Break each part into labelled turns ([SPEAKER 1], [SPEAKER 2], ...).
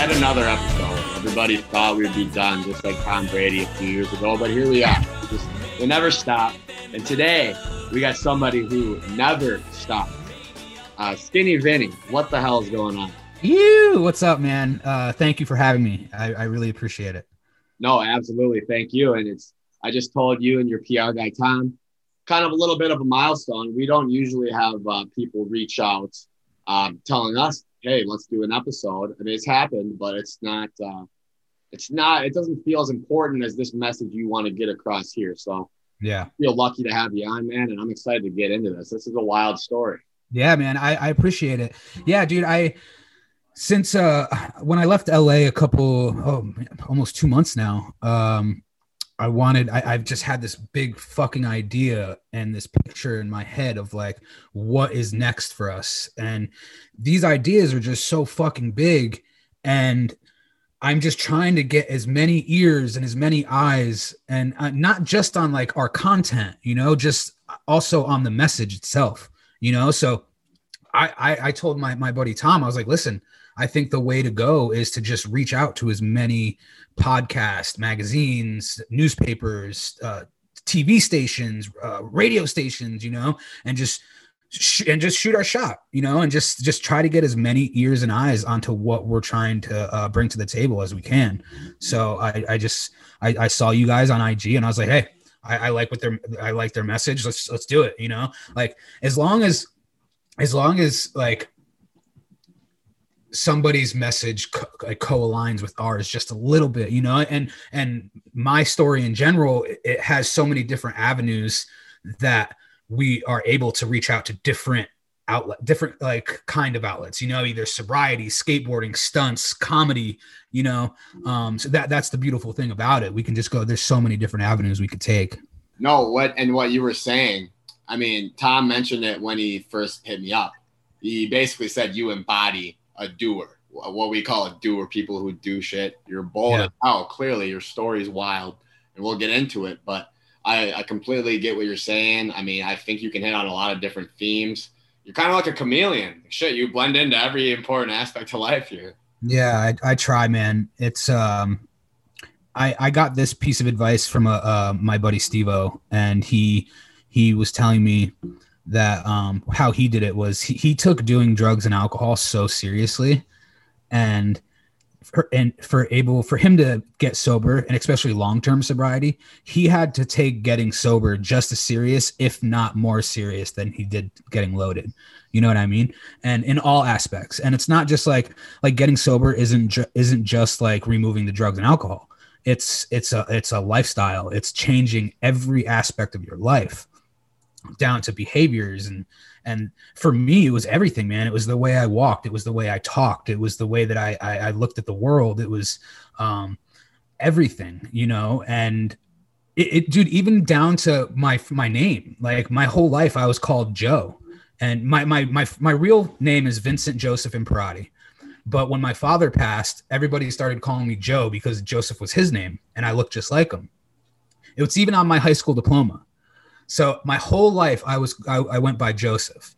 [SPEAKER 1] Yet another episode. Everybody thought we'd be done, just like Tom Brady a few years ago, but here we are. Just, we never stop. And today we got somebody who never stops. Uh, Skinny Vinny, what the hell is going on?
[SPEAKER 2] You, what's up, man? Uh, thank you for having me. I, I really appreciate it.
[SPEAKER 1] No, absolutely. Thank you. And it's I just told you and your PR guy Tom, kind of a little bit of a milestone. We don't usually have uh, people reach out um, telling us, "Hey, let's do an episode." I mean, it's happened, but it's not. Uh, it's not. It doesn't feel as important as this message you want to get across here. So
[SPEAKER 2] Yeah,
[SPEAKER 1] I feel lucky to have you on, man, and I'm excited to get into this. This is a wild story.
[SPEAKER 2] yeah, man. I, I appreciate it. Yeah, dude. I since uh when I left LA a couple oh almost two months now. Um, I wanted. I, I've just had this big fucking idea and this picture in my head of like what is next for us, and these ideas are just so fucking big, and I'm just trying to get as many ears and as many eyes, and uh, not just on like our content, you know, just also on the message itself, you know. So I I, I told my my buddy Tom, I was like, listen, I think the way to go is to just reach out to as many podcasts, magazines, newspapers, uh, TV stations, uh, radio stations, you know, and just sh- and just shoot our shot, you know, and just just try to get as many ears and eyes onto what we're trying to uh, bring to the table as we can. So I, I just I, I saw you guys on IG and I was like, hey, I, I like what their I like their message. Let's let's do it. You know, like as long as as long as like somebody's message co- co-aligns with ours just a little bit you know and and my story in general it- it has so many different avenues that we are able to reach out to different outlet different like kind of outlets you know either sobriety skateboarding stunts comedy you know um so that that's the beautiful thing about it we can just go there's so many different avenues we could take
[SPEAKER 1] No, what and what you were saying. I mean, Tom mentioned it when he first hit me up. He basically said you embody a doer, what we call a doer, people who do shit. You're bold
[SPEAKER 2] Yeah.
[SPEAKER 1] as hell. Clearly, your story's wild, and we'll get into it. But I, I completely get what you're saying. I mean, I think you can hit on a lot of different themes. You're kind of like a chameleon. Shit, you blend into every important aspect of life here.
[SPEAKER 2] Yeah, I, I try, man. It's um, I I got this piece of advice from a uh, my buddy Stevo, and he he was telling me that um how he did it was he, he took doing drugs and alcohol so seriously, and for and for able for him to get sober and especially long term sobriety, he had to take getting sober just as serious, if not more serious, than he did getting loaded. You know what I mean? And in all aspects, and it's not just like like getting sober isn't ju- isn't just like removing the drugs and alcohol it's it's a it's a lifestyle it's changing every aspect of your life down to behaviors. And and for me it was everything man. It was the way i walked. It was the way i talked. It was the way that i i, I looked at the world. It was um everything you know? And it, it dude even down to my my name like my whole life i was called joe. And my my my, my real name is vincent joseph imperati. But when my father passed, everybody started calling me Joe because Joseph was his name and I looked just like him. It was even on my high school diploma. So my whole life I was I, I went by Joseph.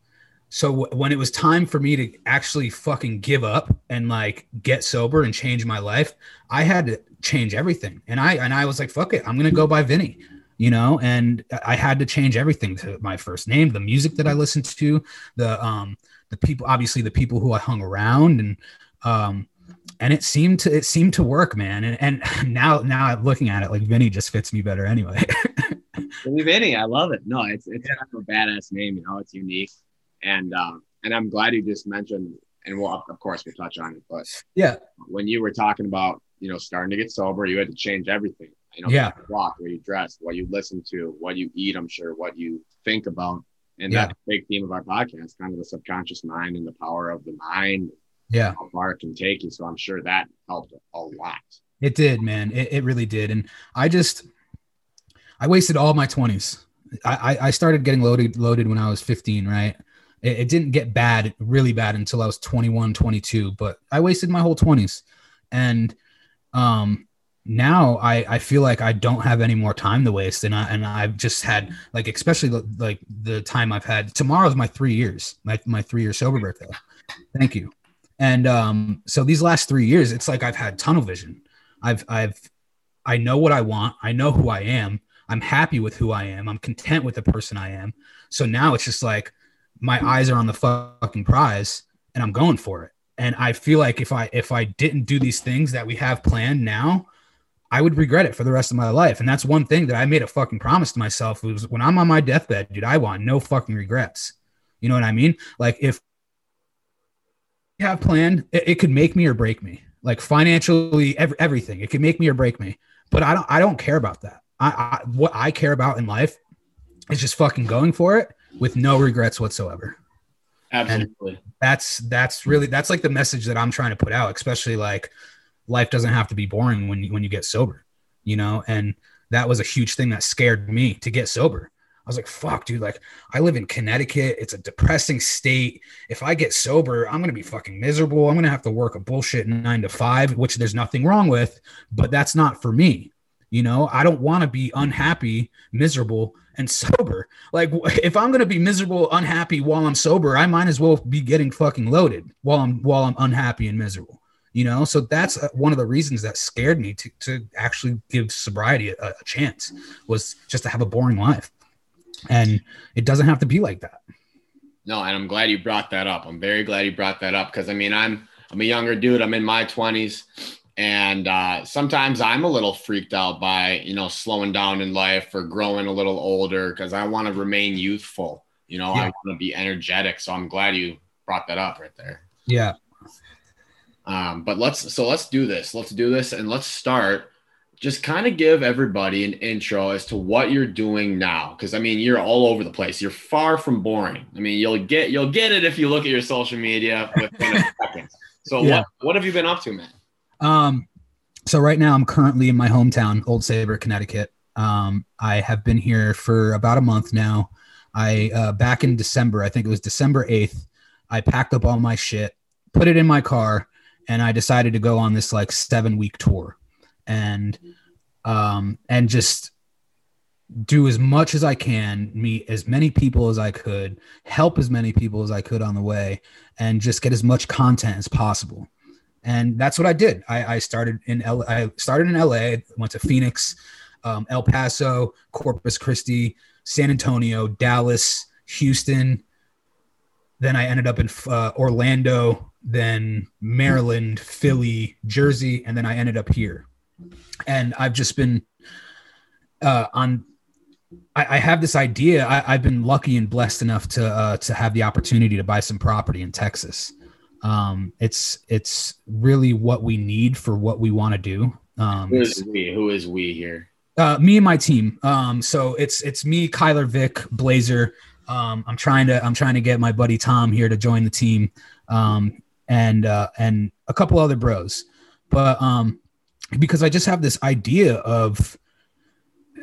[SPEAKER 2] So w- when it was time for me to actually fucking give up and like get sober and change my life, I had to change everything. And I and I was like, fuck it, I'm gonna go by Vinny. You know, and I had to change everything to my first name, the music that I listened to, the um the people obviously the people who I hung around and um and it seemed to it seemed to work man and, and now now looking at it like Vinny just fits me better anyway
[SPEAKER 1] Vinny, I love it. No, it's it's kind of a badass name. You know, it's unique, and um, and I'm glad you just mentioned. And we'll of course we'll touch on it. But
[SPEAKER 2] yeah
[SPEAKER 1] when you were talking about you know starting to get sober, you had to change everything. You know,
[SPEAKER 2] Yeah.
[SPEAKER 1] you walk, where you dress, what you listen to, what you eat. I'm sure what you think about, and
[SPEAKER 2] Yeah.
[SPEAKER 1] that's a big theme of our podcast, kind of the subconscious mind and the power of the mind,
[SPEAKER 2] yeah
[SPEAKER 1] how far it can take you. So I'm sure that helped a lot.
[SPEAKER 2] it did man it, it really did and I just I wasted all my 20s I, I started getting loaded loaded when I was 15 right? It, it didn't get bad really bad until I was 21 22 but I wasted my whole 20s and um now I, I feel like I don't have any more time to waste. And I and I've just had like especially the, like the time I've had tomorrow's my three years my, my three year sober birthday. Thank you. And um so these last three years it's like I've had tunnel vision. I've I've I know what I want. I know who I am I'm happy with who I am I'm content with the person I am so now it's just like my eyes are on the fucking prize and I'm going for it and I feel like if I if I didn't do these things that we have planned now I would regret it for the rest of my life. And that's one thing that I made a fucking promise to myself was when I'm on my deathbed, dude, I want no fucking regrets. You know what I mean? Like if I have planned, it, it could make me or break me. Like financially, every, everything. It could make me or break me. But I don't I don't care about that. I, I what I care about in life is just fucking going for it with no regrets whatsoever.
[SPEAKER 1] Absolutely.
[SPEAKER 2] And that's that's really that's like the message that I'm trying to put out, especially like life doesn't have to be boring when you when you get sober, you know. And that was a huge thing that scared me to get sober. I was like, fuck, dude, like I live in Connecticut. It's a depressing state. If I get sober, I'm gonna be fucking miserable. I'm gonna have to work a bullshit nine to five, which there's nothing wrong with, but that's not for me. You know, I don't want to be unhappy, miserable, and sober. Like, if I'm gonna be miserable, unhappy while I'm sober, I might as well be getting fucking loaded while I'm while I'm unhappy and miserable you know so that's uh, one of the reasons that scared me to, to actually give sobriety a, a chance was just to have a boring life and it doesn't have to be like that
[SPEAKER 1] No, and I'm glad you brought that up. I'm very glad you brought that up because I mean, I'm I'm a younger dude. I'm in my 20s, and uh, sometimes I'm a little freaked out by you know slowing down in life or growing a little older because I want to remain youthful. You know, I want to be energetic. So I'm glad you brought that up right there.
[SPEAKER 2] yeah
[SPEAKER 1] Um, but let's so let's do this. Let's do this and let's start. Just kind of give everybody an intro as to what you're doing now, because I mean you're all over the place. You're far from boring. I mean you'll get you'll get it if you look at your social media within a second. So
[SPEAKER 2] Yeah.
[SPEAKER 1] what what have you been up to, man?
[SPEAKER 2] Um, so right now I'm currently in my hometown, Old Saybrook, Connecticut. Um, I have been here for about a month now. I uh, back in December, I think it was December 8th, I packed up all my shit, put it in my car, and I decided to go on this like seven week tour and um and just do as much as I can, meet as many people as I could, help as many people as I could on the way, and just get as much content as possible and that's what I did. I, I started in L. I started in LA, went to Phoenix, um, El Paso, Corpus Christi, San Antonio, Dallas, Houston. Then I ended up in uh, Orlando, then Maryland, Philly, Jersey, and then I ended up here. And I've just been uh, on. I, I have this idea. I, I've been lucky and blessed enough to uh, to have the opportunity to buy some property in Texas um it's it's really what we need for what we want to do. Um
[SPEAKER 1] Who is we? Who is we here?
[SPEAKER 2] uh me and my team. Um so it's it's me kyler vic blazer. Um i'm trying to i'm trying to get my buddy tom here to join the team. Um and uh and a couple other bros. But um because i just have this idea of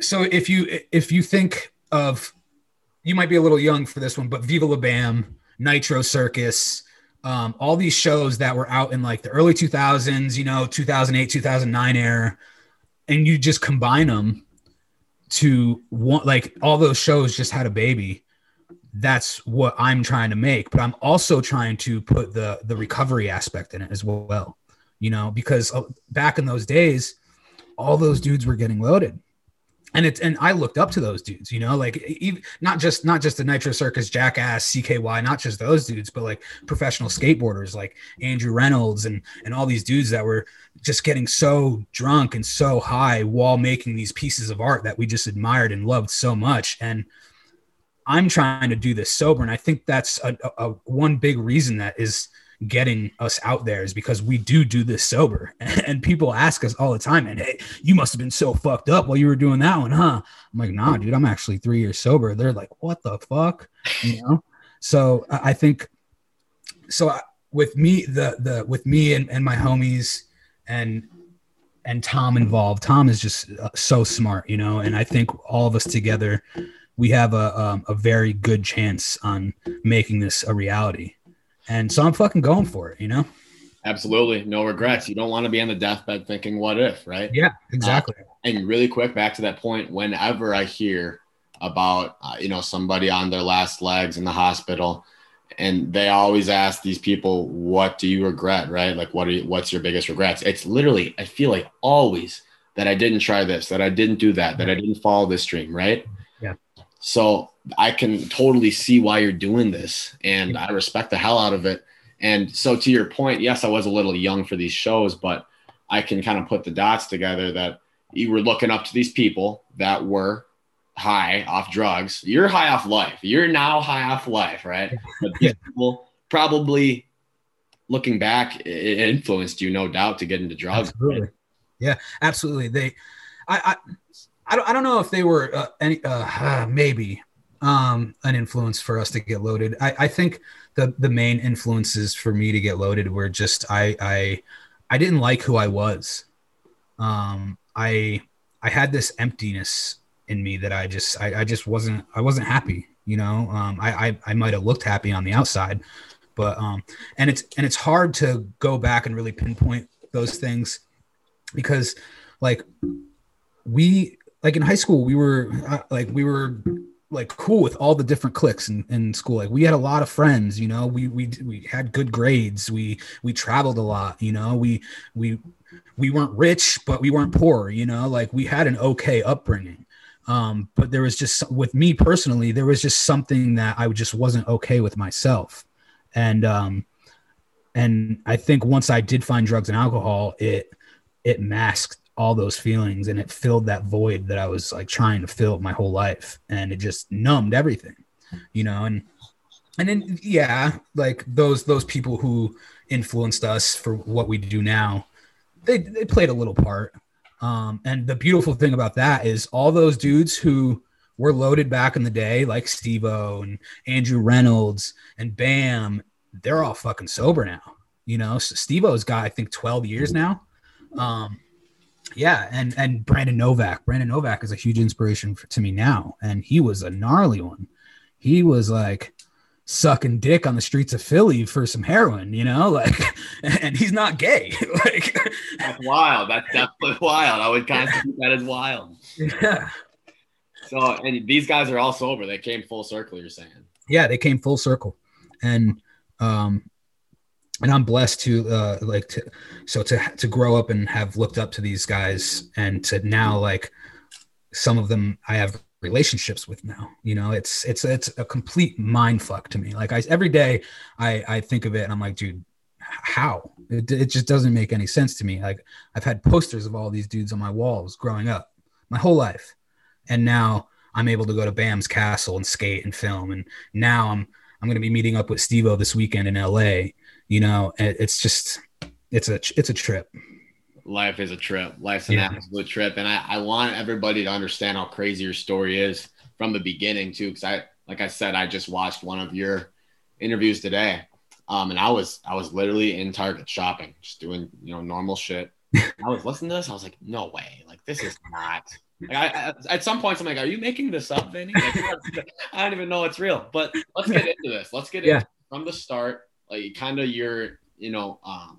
[SPEAKER 2] so if you if you think of you might be a little young for this one but viva la bam nitro circus um, all these shows that were out in like the early 2000s, you know, 2008, 2009 era, and you just combine them to one, like all those shows just had a baby. That's what I'm trying to make, but I'm also trying to put the the recovery aspect in it as well, you know, because uh, back in those days, all those dudes were getting loaded and it's and I looked up to those dudes, you know, like even, not just not just the Nitro Circus, Jackass, CKY, not just those dudes, but like professional skateboarders like Andrew Reynolds and and all these dudes that were just getting so drunk and so high while making these pieces of art that we just admired and loved so much. And I'm trying to do this sober, and I think that's a, a, a one big reason that is getting us out there is because we do do this sober. And people ask us all the time and hey you must have been so fucked up while you were doing that one huh? I'm like nah dude i'm actually three years sober. They're like what the fuck? You know? So i think so I, with me the the with me and, and my homies and and tom involved tom is just uh, so smart you know? And i think all of us together we have a, um, a very good chance on making this a reality and so I'm fucking going for it, you know?
[SPEAKER 1] Absolutely. No regrets. You don't want to be on the deathbed thinking, what if, right?
[SPEAKER 2] Yeah, exactly.
[SPEAKER 1] And really quick, back to that point, whenever I hear about, uh, you know, somebody on their last legs in the hospital, and they always ask these people, what do you regret, right? Like, what are you, what's your biggest regrets? It's literally, I feel like always that I didn't try this, that I didn't do that, that I didn't follow this dream, right? So I can totally see why you're doing this, and I respect the hell out of it. And so, to your point, yes, I was a little young for these shows, but I can kind of put the dots together that you were looking up to these people that were high off drugs. You're high off life. You're now high off life, right? But these people probably looking back, it it influenced you, no doubt, to get into drugs.
[SPEAKER 2] Absolutely. Yeah, absolutely. They, I, I, I don't, I don't know if they were uh, any, uh, maybe, um, an influence for us to get loaded. I, I think the the main influences for me to get loaded were just I, I, I didn't like who I was. Um, I, I had this emptiness in me that I just, I, I just wasn't, I wasn't happy. You know, um, I, I, I might have looked happy on the outside, but um, and it's and it's hard to go back and really pinpoint those things because like we like in high school we were uh, like we were like cool with all the different cliques in, in school. Like we had a lot of friends you know? We we we had good grades. We we traveled a lot you know? We we we weren't rich but we weren't poor you know? Like we had an okay upbringing. Um but there was just with me personally there was just something that i just wasn't okay with myself. And um and i think once i did find drugs and alcohol it it masked all those feelings and it filled that void that I was like trying to fill my whole life and it just numbed everything you know and and then yeah like those those people who influenced us for what we do now they they played a little part um and the beautiful thing about that is all those dudes who were loaded back in the day like Steve-O and Andrew Reynolds and Bam they're all fucking sober now you know so Steve-O's got I think 12 years now um yeah and and brandon novak brandon novak is a huge inspiration for, to me now and he was a gnarly one he was like sucking dick on the streets of philly for some heroin you know like and he's not gay like
[SPEAKER 1] That's wild. That's definitely wild. I would constitute that as wild.
[SPEAKER 2] yeah
[SPEAKER 1] So, and these guys are all sober. They came full circle. You're saying.
[SPEAKER 2] yeah they came full circle and um and i'm blessed to uh like to so to to grow up and have looked up to these guys and to now like some of them i have relationships with now you know? It's it's it's a complete mind fuck to me. Like i every day i i think of it and i'm like dude how? It, it just doesn't make any sense to me. Like i've had posters of all these dudes on my walls growing up my whole life. And now i'm able to go to bam's castle and skate and film. And now i'm i'm going to be meeting up with steve-o this weekend in la you know it, it's just it's a it's a trip
[SPEAKER 1] Life is a trip. Life's an
[SPEAKER 2] Yeah.
[SPEAKER 1] absolute trip, and I, I want everybody to understand how crazy your story is from the beginning too. Because I, like I said, I just watched one of your interviews today, um, and I was I was literally in Target shopping, just doing you know normal shit. I was listening to this. I was like, no way, like this is not. Like I, I, at some points, I'm like, are you making this up, Vinny? Like, I don't even know it's real. But let's get into this. Let's get
[SPEAKER 2] Yeah.
[SPEAKER 1] from the start, like kind of your you know um,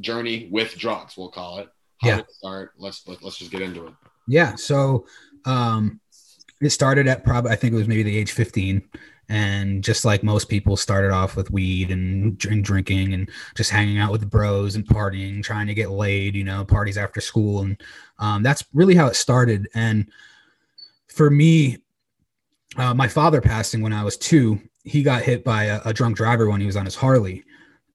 [SPEAKER 1] journey with drugs, we'll call it. How
[SPEAKER 2] Yeah.
[SPEAKER 1] did it start? Let's let, let's just get into it.
[SPEAKER 2] Yeah. So um, it started at probably, I think it was maybe the age 15. And just like most people started off with weed and drink, drinking and just hanging out with the bros and partying, trying to get laid, you know, parties after school. And um, that's really how it started. And for me, uh, my father passing when I was two, he got hit by a, a drunk driver when he was on his Harley.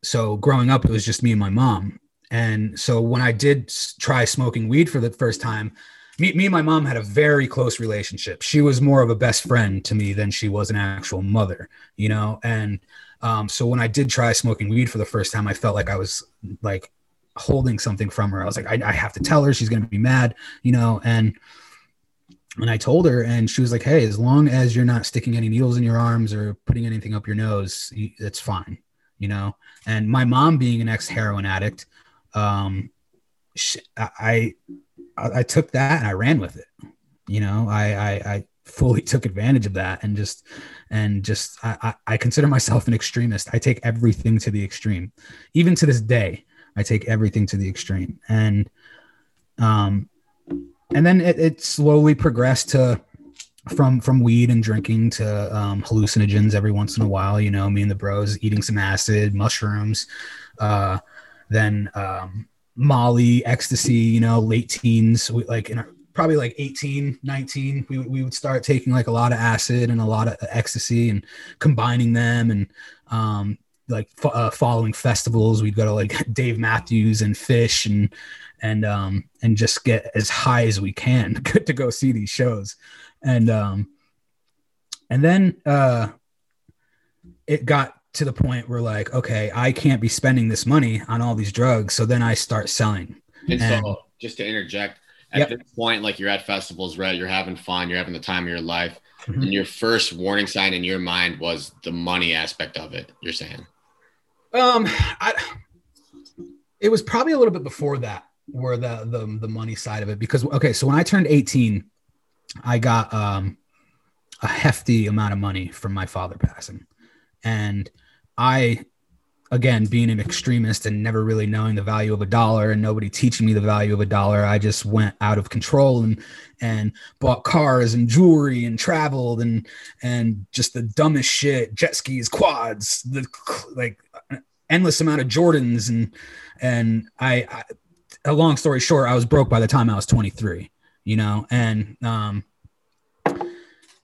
[SPEAKER 2] So growing up, it was just me and my mom. And so when I did try smoking weed for the first time, me, me and my mom had a very close relationship. She was more of a best friend to me than she was an actual mother, you know? And um, so when I did try smoking weed for the first time, I felt like I was like holding something from her. I was like, I, I have to tell her she's going to be mad, you know? And and I told her, and she was like, "Hey, as long as you're not sticking any needles in your arms or putting anything up your nose, it's fine." You know. And my mom, being an ex heroin addict, um, sh I, I I took that and I ran with it. You know, I I I, fully took advantage of that and just and just I, I consider myself an extremist. I take everything to the extreme. Even to this day, I take everything to the extreme. And um and then it, it slowly progressed to from from weed and drinking to um, hallucinogens every once in a while. You know, me and the bros eating some acid, mushrooms, uh, then um, Molly, ecstasy. You know, late teens, we, like in our, probably like 18, 19, we, we would start taking like a lot of acid and a lot of ecstasy and combining them and um, like uh, following festivals. We'd go to like Dave Matthews and Phish and and um and just get as high as we can Good to go see these shows and um and then uh it got to the point where like okay i can't be spending this money on all these drugs so then i start selling
[SPEAKER 1] And
[SPEAKER 2] And-
[SPEAKER 1] so, just to interject, at
[SPEAKER 2] Yep.
[SPEAKER 1] this point, like you're at festivals, right? You're having fun, you're having the time of your life.
[SPEAKER 2] Mhm.
[SPEAKER 1] And your first warning sign in your mind was the money aspect of it, you're saying.
[SPEAKER 2] um i it was probably a little bit before that where the the the money side of it. Because okay so when i turned 18 i got um a hefty amount of money from my father passing. And i again being an extremist and never really knowing the value of a dollar and nobody teaching me the value of a dollar i just went out of control and and bought cars and jewelry and traveled and and just the dumbest shit jet skis quads the like endless amount of jordans and and i, I a long story short i was broke by the time i was 23 you know and um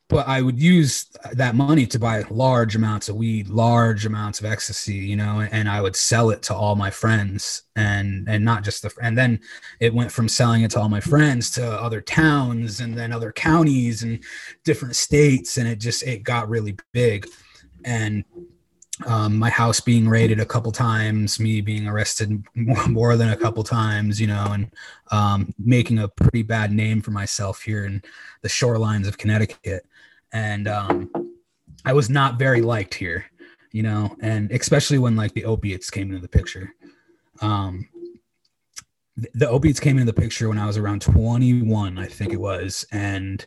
[SPEAKER 2] but I would use that money to buy large amounts of weed, large amounts of ecstasy, you know, and I would sell it to all my friends and and not just the and then it went from selling it to all my friends to other towns and then other counties and different states and it just it got really big. And um, my house being raided a couple times, me being arrested more, more than a couple times, you know, and um, making a pretty bad name for myself here in the shorelines of Connecticut. And um, I was not very liked here, you know, and especially when like the opiates came into the picture. Um, th- the opiates came into the picture when I was around 21, I think it was. And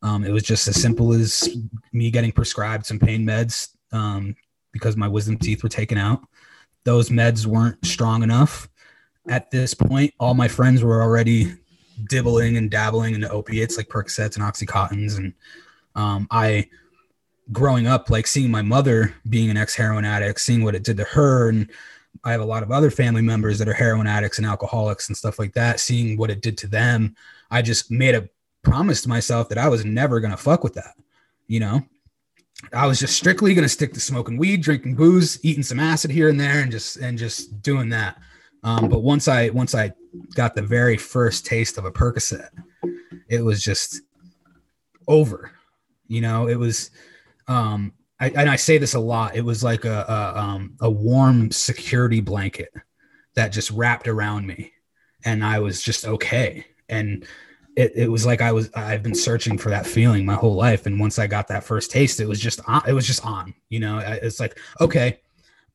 [SPEAKER 2] um, it was just as simple as me getting prescribed some pain meds um, because my wisdom teeth were taken out. Those meds weren't strong enough. At this point, all my friends were already dibbling and dabbling into opiates like Percocets and Oxycontins. And um, I, growing up, like seeing my mother being an ex heroin addict, seeing what it did to her. And I have a lot of other family members that are heroin addicts and alcoholics and stuff like that, seeing what it did to them. I just made a promise to myself that I was never going to fuck with that, you know? I was just strictly going to stick to smoking weed, drinking booze, eating some acid here and there, and just and just doing that. Um, but once I once I got the very first taste of a Percocet, it was just over. You know, it was. Um, I, and I say this a lot. It was like a a, um, a warm security blanket that just wrapped around me, and I was just okay. And it, it was like I was I've been searching for that feeling my whole life, and once I got that first taste, it was just on, it was just on. You know, it's like okay,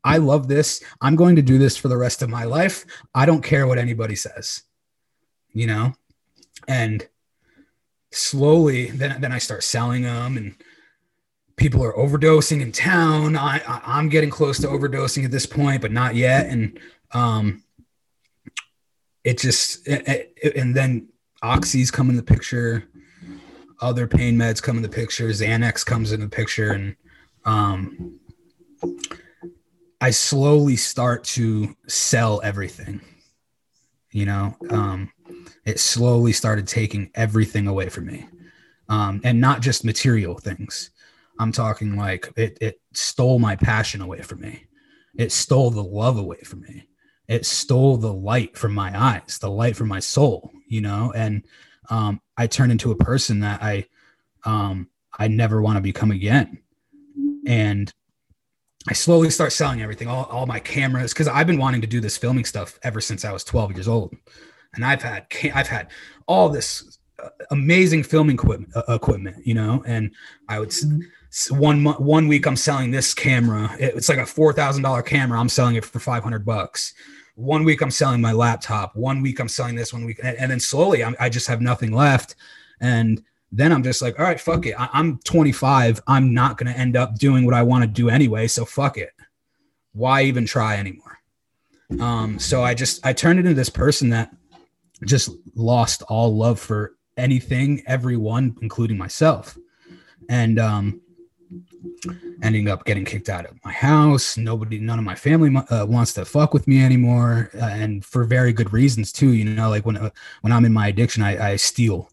[SPEAKER 2] I love this. I'm going to do this for the rest of my life. I don't care what anybody says. You know, and slowly then then I start selling them and people are overdosing in town. I, I I'm getting close to overdosing at this point, but not yet. And um, it just it, it- and then oxys come in the picture, other pain meds come in the picture, Xanax comes in the picture, and um, I slowly start to sell everything. You know, um, it slowly started taking everything away from me, um, and not just material things. I'm talking like it, it stole my passion away from me. It stole the love away from me. It stole the light from my eyes, the light from my soul, you know, and um, I turned into a person that I um, I never want to become again. And I slowly start selling everything, all, all my cameras, because I've been wanting to do this filming stuff ever since I was 12 years old. And I've had I've had all this uh, amazing filming equipment, uh, equipment, you know, and I would s- one one week I'm selling this camera. It's like a four thousand dollar camera. I'm selling it for five hundred bucks. One week I'm selling my laptop. One week I'm selling this. One week, and, and then slowly I'm, I just have nothing left. And then I'm just like, all right, fuck it. I- I'm 25. I'm not going to end up doing what I want to do anyway. So fuck it. Why even try anymore? Um, so I just, I turned into this person that just lost all love for anything, everyone, including myself. And, um, ending up getting kicked out of my house. Nobody, none of my family uh, wants to fuck with me anymore, uh, and for very good reasons too. You know, like when uh, when I'm in my addiction, I, I steal,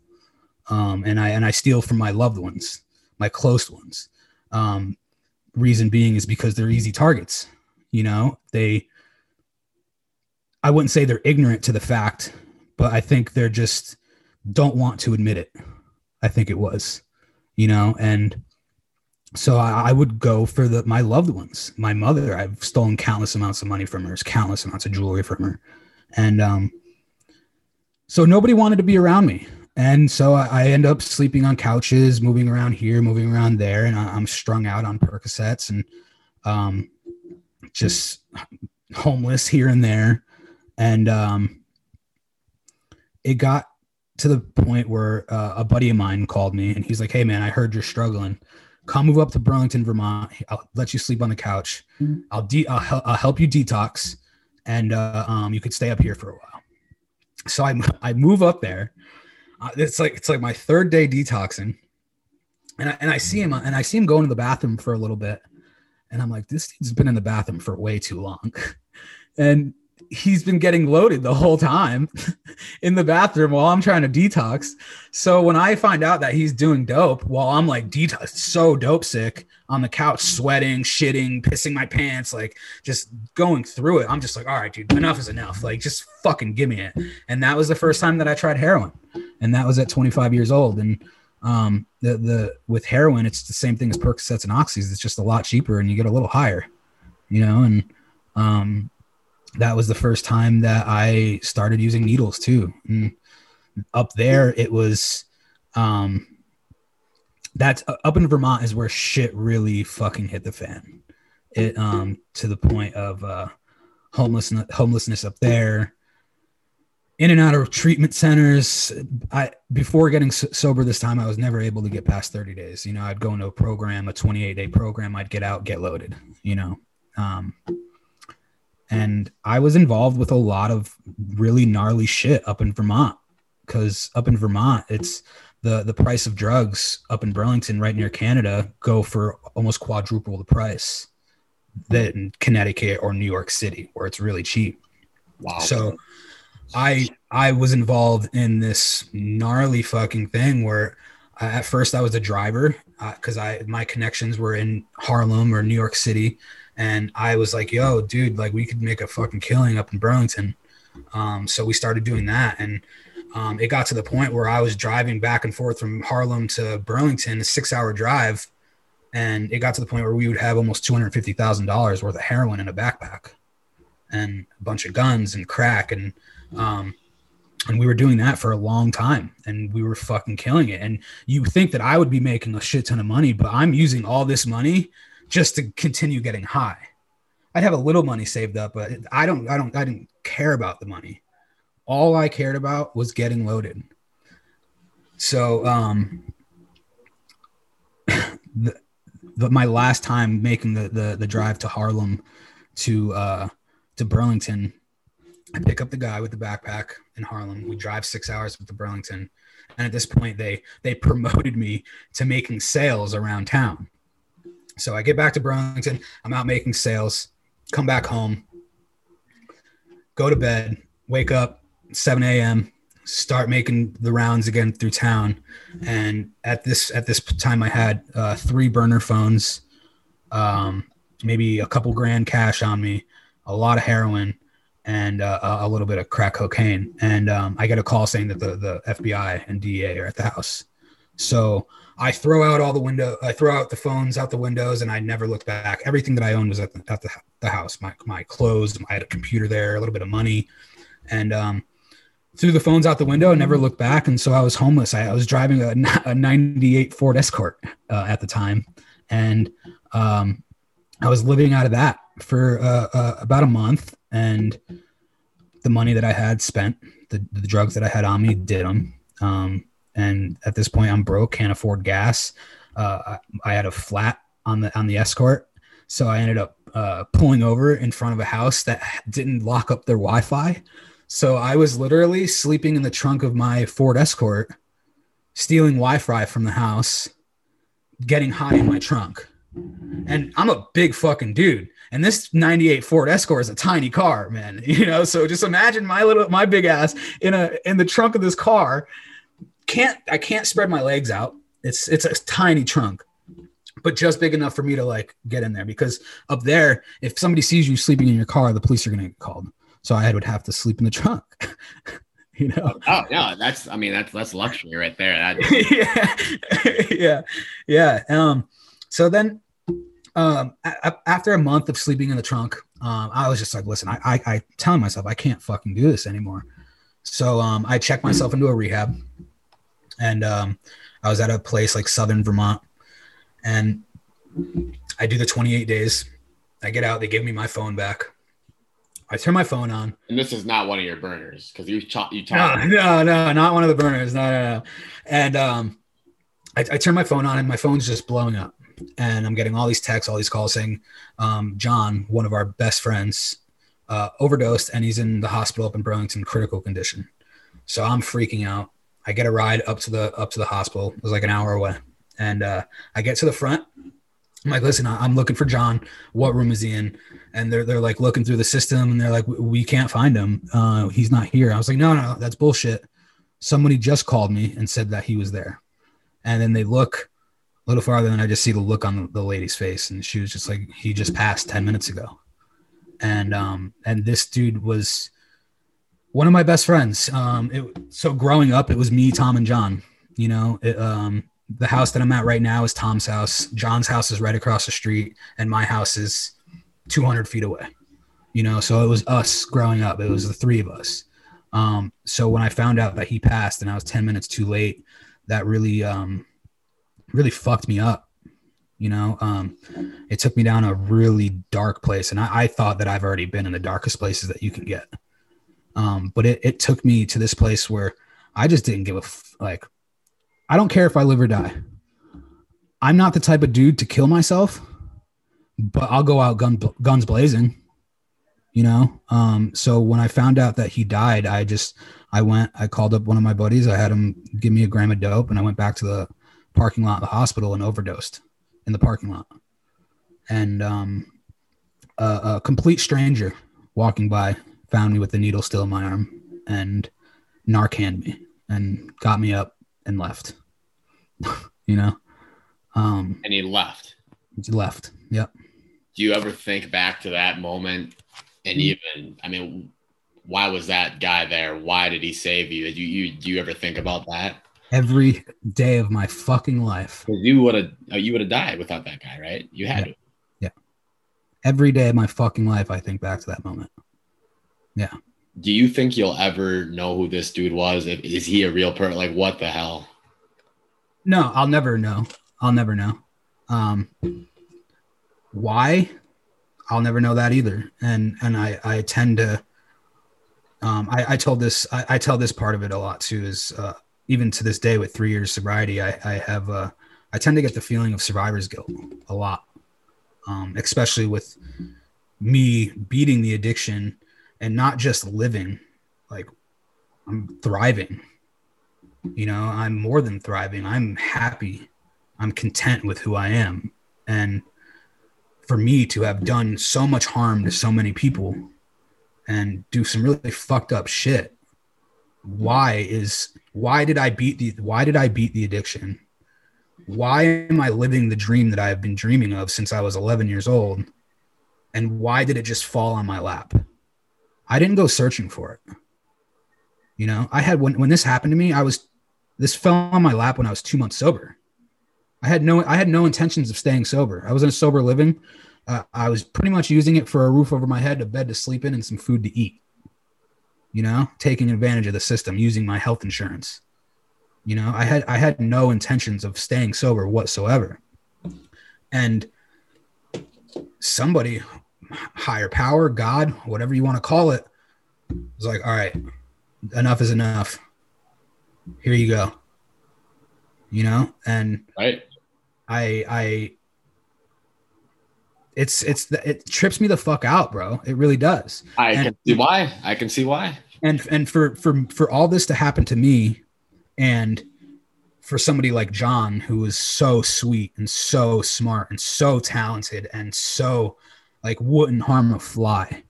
[SPEAKER 2] um, and I and I steal from my loved ones, my close ones. Um, reason being is because they're easy targets. You know, they. I wouldn't say they're ignorant to the fact, but I think they're just don't want to admit it. I think it was, you know, and so I, would go for the my loved ones. My mother, I've stolen countless amounts of money from her, countless amounts of jewelry from her, and um, so nobody wanted to be around me. And so I, I end up sleeping on couches, moving around here, moving around there, and I, am strung out on Percocets and um, just homeless here and there. And um, it got to the point where uh, a buddy of mine called me, and he's like, "Hey, man, I heard you're struggling." Come move up to Burlington, Vermont. I'll let you sleep on the couch. Mm-hmm. I'll, de- I'll, hel- I'll, help you detox, and uh, um, you could stay up here for a while. So I I move up there. Uh, it's like it's like my third day detoxing, and I, and I see him and I see him going to the bathroom for a little bit, and I'm like, this dude's been in the bathroom for way too long, and he's been getting loaded the whole time in the bathroom while I'm trying to detox. So when I find out that he's doing dope while I'm like detox, so dope sick on the couch, sweating, shitting, pissing my pants, like just going through it, I'm just like, all right, dude, enough is enough. Like just fucking give me it. And that was the first time that I tried heroin, and that was at 25 years old. And um, the the with heroin, it's the same thing as Percocets and Oxys. It's just a lot cheaper, and you get a little higher, you know, and um that was the first time that I started using needles too. And up there, it was, um, that's uh, up in Vermont is where shit really fucking hit the fan. It, um, to the point of, uh, homelessness, homelessness up there, in and out of treatment centers. I, before getting sober this time, I was never able to get past 30 days. You know, I'd go into a program, a 28 day program, I'd get out, get loaded, you know, um, and I was involved with a lot of really gnarly shit up in Vermont because up in Vermont, it's the the price of drugs up in Burlington, right near Canada, go for almost quadruple the price than Connecticut or New York City, where it's really cheap. Wow. So I I was involved in this gnarly fucking thing where uh, at first I was a driver because uh, I my connections were in Harlem or New York City and I was like, "Yo, dude, like we could make a fucking killing up in Burlington." Um, so we started doing that, and um, it got to the point where I was driving back and forth from Harlem to Burlington, a six-hour drive, and it got to the point where we would have almost two hundred fifty thousand dollars worth of heroin in a backpack, and a bunch of guns and crack, and um, and we were doing that for a long time and we were fucking killing it. And you think that i would be making a shit ton of money but i'm using all this money just to continue getting high. I'd have a little money saved up, but I don't, I don't, I didn't care about the money. All I cared about was getting loaded. So, um, the, the, my last time making the, the, the drive to Harlem to, uh, to Burlington, I pick up the guy with the backpack in Harlem. We drive six hours with the Burlington. And at this point, they, they promoted me to making sales around town. So I get back to Burlington. I'm out making sales. Come back home. Go to bed. Wake up 7 a.m. Start making the rounds again through town. And at this at this time, I had uh, three burner phones, um, maybe a couple grand cash on me, a lot of heroin, and uh, a little bit of crack cocaine. And um, I get a call saying that the the FBI and DEA are at the house. So I throw out all the window, I throw out the phones out the windows, and I never looked back. Everything that I owned was at the, at the, the house. My my clothes, I had a computer there, a little bit of money, and um, threw the phones out the window and never looked back. And so I was homeless. I, I was driving a, a '98 Ford Escort uh, at the time, and um, I was living out of that for uh, uh, about a month. And the money that I had spent, the, the drugs that I had on me, did them. Um, and at this point I'm broke, can't afford gas. Uh, I, I had a flat on the on the escort, so I ended up uh, pulling over in front of a house that didn't lock up their Wi-Fi. So I was literally sleeping in the trunk of my Ford Escort, stealing Wi-Fi from the house, getting high in my trunk. And I'm a big fucking dude. And this 98 Ford Escort is a tiny car, man. You know, so just imagine my little my big ass in a in the trunk of this car. Can't I can't spread my legs out. It's it's a tiny trunk. But just big enough for me to like get in there because up there, if somebody sees you sleeping in your car, the police are gonna get called. So I would have to sleep in the trunk. you know.
[SPEAKER 1] Oh no, that's I mean that's that's luxury right there. That,
[SPEAKER 2] yeah, yeah, yeah. Um, so then, um, a- after a month of sleeping in the trunk, um, I was just like, listen, I, I, I telling myself I can't fucking do this anymore. So um, I checked myself into a rehab, and um, I was at a place like Southern Vermont, and I do the 28 days. I get out, they give me my phone back. I turn my phone on.
[SPEAKER 1] and this is not one of your burners because you talk you
[SPEAKER 2] No, no, no, not one of the burners. No, no, no. And um, I, I turn my phone on, and my phone's just blowing up. And I'm getting all these texts, all these calls saying, um, John, one of our best friends, uh, overdosed, and he's in the hospital up in Burlington, critical condition. So I'm freaking out. I get a ride up to the up to the hospital. It was like an hour away, and uh, I get to the front. I'm like, listen, I'm looking for John. What room is he in? And they're they're like looking through the system, and they're like, "We- can't find him. Uh, he's not here. I was like, no, no, that's bullshit. Somebody just called me and said that he was there. And then they look a little farther, and I just see the look on the, the lady's face, and she was just like, he just passed ten minutes ago. And um, and this dude was one of my best friends. Um, it, so growing up, it was me, Tom, and John. You know, it, um, the house that I'm at right now is Tom's house. John's house is right across the street, and my house is 200 feet away. You know, so it was us growing up. It was the three of us. Um, so when I found out that he passed and I was 10 minutes too late, that really, um, really fucked me up. You know, um, it took me down a really dark place, and I, I thought that I've already been in the darkest places that you can get. Um, but it, it took me to this place where I just didn't give a f- like. I don't care if I live or die. I'm not the type of dude to kill myself, but I'll go out gun, guns blazing. You know, um, so when I found out that he died, I just I went, I called up one of my buddies, I had him give me a gram of dope, and I went back to the parking lot of the hospital and overdosed in the parking lot. And um, a, a complete stranger walking by found me with the needle still in my arm and Narcaned me and got me up and left. you know, um,
[SPEAKER 1] And he left.
[SPEAKER 2] He left. Yep.
[SPEAKER 1] Do you ever think back to that moment and even I mean, why was that guy there? Why did he save you? Do you do you ever think about that?
[SPEAKER 2] Every day of my fucking life,
[SPEAKER 1] you would have you would have died without that guy, right? You had to. Yeah.
[SPEAKER 2] Every day of my fucking life, I think back to that moment.
[SPEAKER 1] Do you think you'll ever know who this dude was? Is he a real person? Like what the hell?
[SPEAKER 2] No, I'll never know. I'll never know. Um, why? I'll never know that either. And and I I tend to. Um, I, I told this I, I tell this part of it a lot too. Is uh, even to this day with three years sobriety, I I have uh, I tend to get the feeling of survivor's guilt a lot, um, especially with me beating the addiction and not just living, like I'm thriving you know i'm more than thriving. I'm happy. I'm content with who i am. And for me to have done so much harm to so many people and do some really fucked up shit why is why did i beat the why did i beat the addiction? Why am i living the dream that i have been dreaming of since i was 11 years old? And why did it just fall on my lap i didn't go searching for it you know i had when, when this happened to me i was this fell on my lap when I was two months sober. I had no I had no intentions of staying sober. I was in a sober living. Uh, I was pretty much using it for a roof over my head, a bed to sleep in, and some food to eat. You know, taking advantage of the system, using my health insurance. You know, I had I had no intentions of staying sober whatsoever. And somebody, higher power, God, whatever you want to call it, was like, all right, enough is enough here you go you know, and
[SPEAKER 1] Right.
[SPEAKER 2] I I it's it's it trips me the fuck out, bro. It really does.
[SPEAKER 1] I
[SPEAKER 2] And-
[SPEAKER 1] can see why. I can see why.
[SPEAKER 2] and and for for for all this to happen to me and for somebody like john who is so sweet and so smart and so talented and so like wouldn't harm a fly.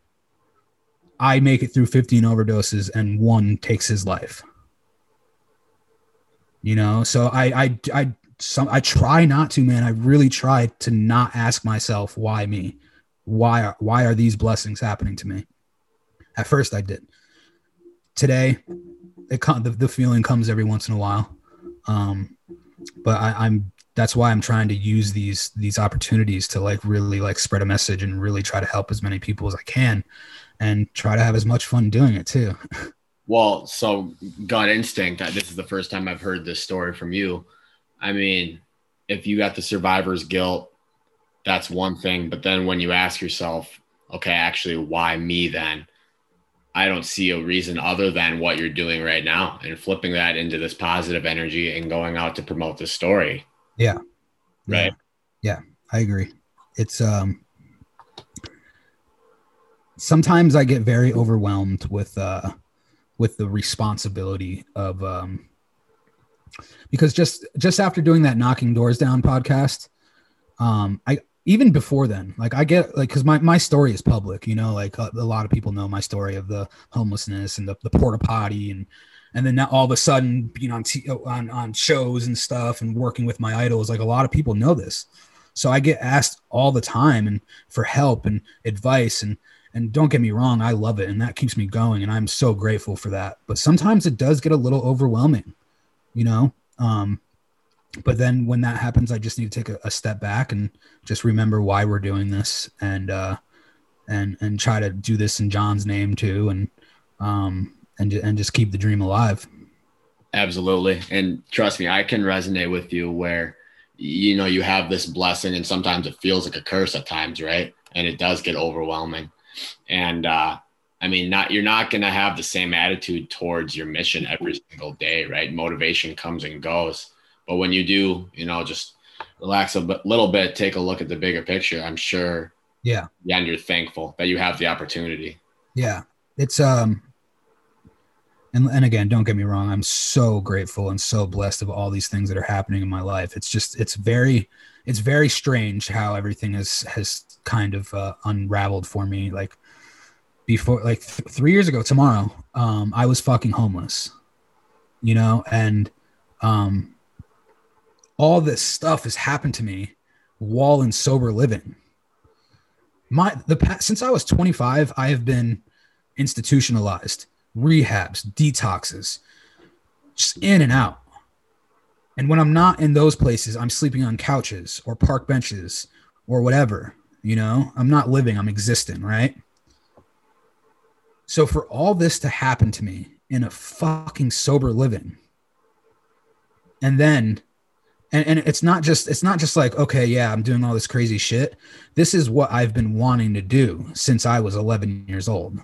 [SPEAKER 2] I make it through 15 overdoses and one takes his life. You know? So i i i some i try not to man. I really try to not ask myself why me? Why are why are these blessings happening to me? At first i did. Today it the, the feeling comes every once in a while. Um but I, i'm that's why i'm trying to use these these opportunities to like really like spread a message and really try to help as many people as i can and try to have as much fun doing it too
[SPEAKER 1] Well, so gut instinct. This is the first time I've heard this story from you. I mean, if you got the survivor's guilt, that's one thing. But then when you ask yourself, okay, actually, why me then? I don't see a reason other than what you're doing right now and flipping that into this positive energy and going out to promote the story. Right.
[SPEAKER 2] yeah, yeah i agree. It's um sometimes i get very overwhelmed with uh with the responsibility of um because just just after doing that knocking doors down podcast um i even before then like i get like because my, my story is public you know like a, a lot of people know my story of the homelessness and the, the porta potty and and then now all of a sudden being on, t- on on shows and stuff and working with my idols like a lot of people know this. So i get asked all the time and for help and advice and and don't get me wrong i love it and that keeps me going and i'm so grateful for that. But sometimes it does get a little overwhelming you know? Um but then when that happens i just need to take a, a step back and just remember why we're doing this and uh and and try to do this in john's name too and um and, and just keep the dream alive
[SPEAKER 1] Absolutely. And trust me, I can resonate with you where, you know, you have this blessing and sometimes it feels like a curse at times, right? And it does get overwhelming. And, uh, I mean, not you're not going to have the same attitude towards your mission every single day, right? Motivation comes and goes, but when you do, you know, just relax a bit, little bit, take a look at the bigger picture. I'm sure,
[SPEAKER 2] yeah
[SPEAKER 1] yeah, and you're thankful that you have the opportunity.
[SPEAKER 2] yeah it's um and, and again don't get me wrong i'm so grateful and so blessed of all these things that are happening in my life. It's just it's very it's very strange how everything has has kind of uh, unraveled for me. Like before like th- three years ago tomorrow um i was fucking homeless you know? And um all this stuff has happened to me while in sober living. My the past since i was 25 i have been institutionalized rehabs detoxes just in and out. And when i'm not in those places i'm sleeping on couches or park benches or whatever you know? I'm not living i'm existing right? So for all this to happen to me in a fucking sober living and then and, and it's not just it's not just like okay yeah i'm doing all this crazy shit. This is what i've been wanting to do since i was 11 years old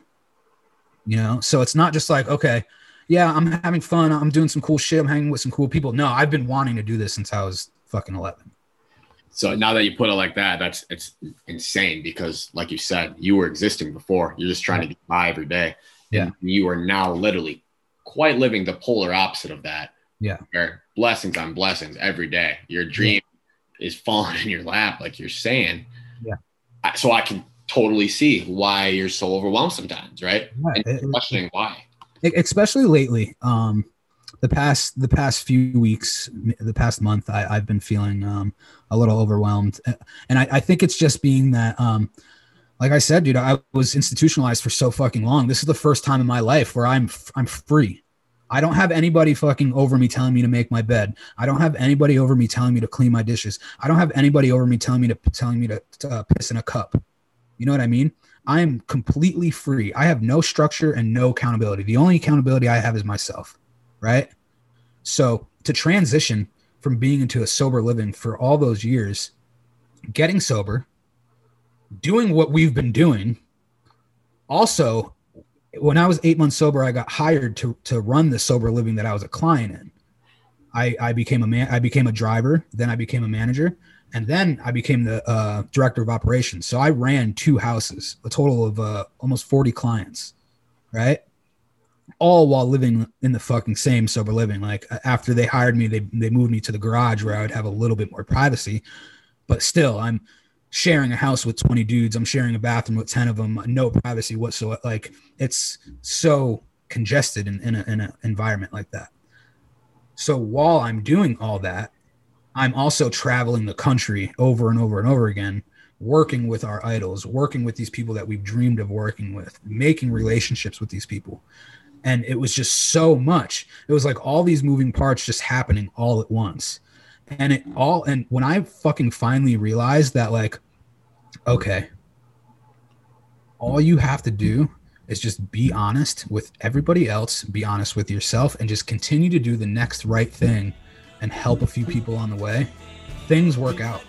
[SPEAKER 2] you know so it's not just like okay yeah i'm having fun i'm doing some cool shit i'm hanging with some cool people no i've been wanting to do this since i was fucking 11
[SPEAKER 1] So now that you put it like that, that's it's insane because, like you said, you were existing before. You're just trying to get by every day.
[SPEAKER 2] Yeah.
[SPEAKER 1] And you are now literally quite living the polar opposite of that.
[SPEAKER 2] Yeah.
[SPEAKER 1] Where blessings on blessings every day. Your dream is falling in your lap, like you're saying.
[SPEAKER 2] Yeah.
[SPEAKER 1] So I can totally see why you're so overwhelmed sometimes, right?
[SPEAKER 2] Yeah,
[SPEAKER 1] And
[SPEAKER 2] it-
[SPEAKER 1] questioning why.
[SPEAKER 2] Especially lately um the past the past few weeks the past month I, i've been feeling um a little overwhelmed. And I, I think it's just being that um like i said dude i was institutionalized for so fucking long. This is the first time in my life where i'm i'm free. I don't have anybody fucking over me telling me to make my bed. I don't have anybody over me telling me to clean my dishes. I don't have anybody over me telling me to telling me to, to uh, piss in a cup you know what i mean I am completely free. I have no structure and no accountability. The only accountability I have is myself, right? So to transition from being into a sober living for all those years, getting sober, doing what we've been doing. Also, when I was eight months sober, I got hired to to run the sober living that I was a client in. I, I became a man. I became a driver. Then I became a manager, and then I became the uh, director of operations. So I ran two houses, a total of uh, almost forty clients, right? All while living in the fucking same sober living. Like after they hired me, they they moved me to the garage where I would have a little bit more privacy, but still, I'm sharing a house with 20 dudes. I'm sharing a bathroom with 10 of them. No privacy whatsoever. Like it's so congested in, in an environment like that. So while I'm doing all that, I'm also traveling the country over and over and over again, working with our idols, working with these people that we've dreamed of working with, making relationships with these people. And it was just so much. It was like all these moving parts just happening all at once. And it all, and when I fucking finally realized that, like, okay, all you have to do is just be honest with everybody else, be honest with yourself, and just continue to do the next right thing and help a few people on the way, things work out.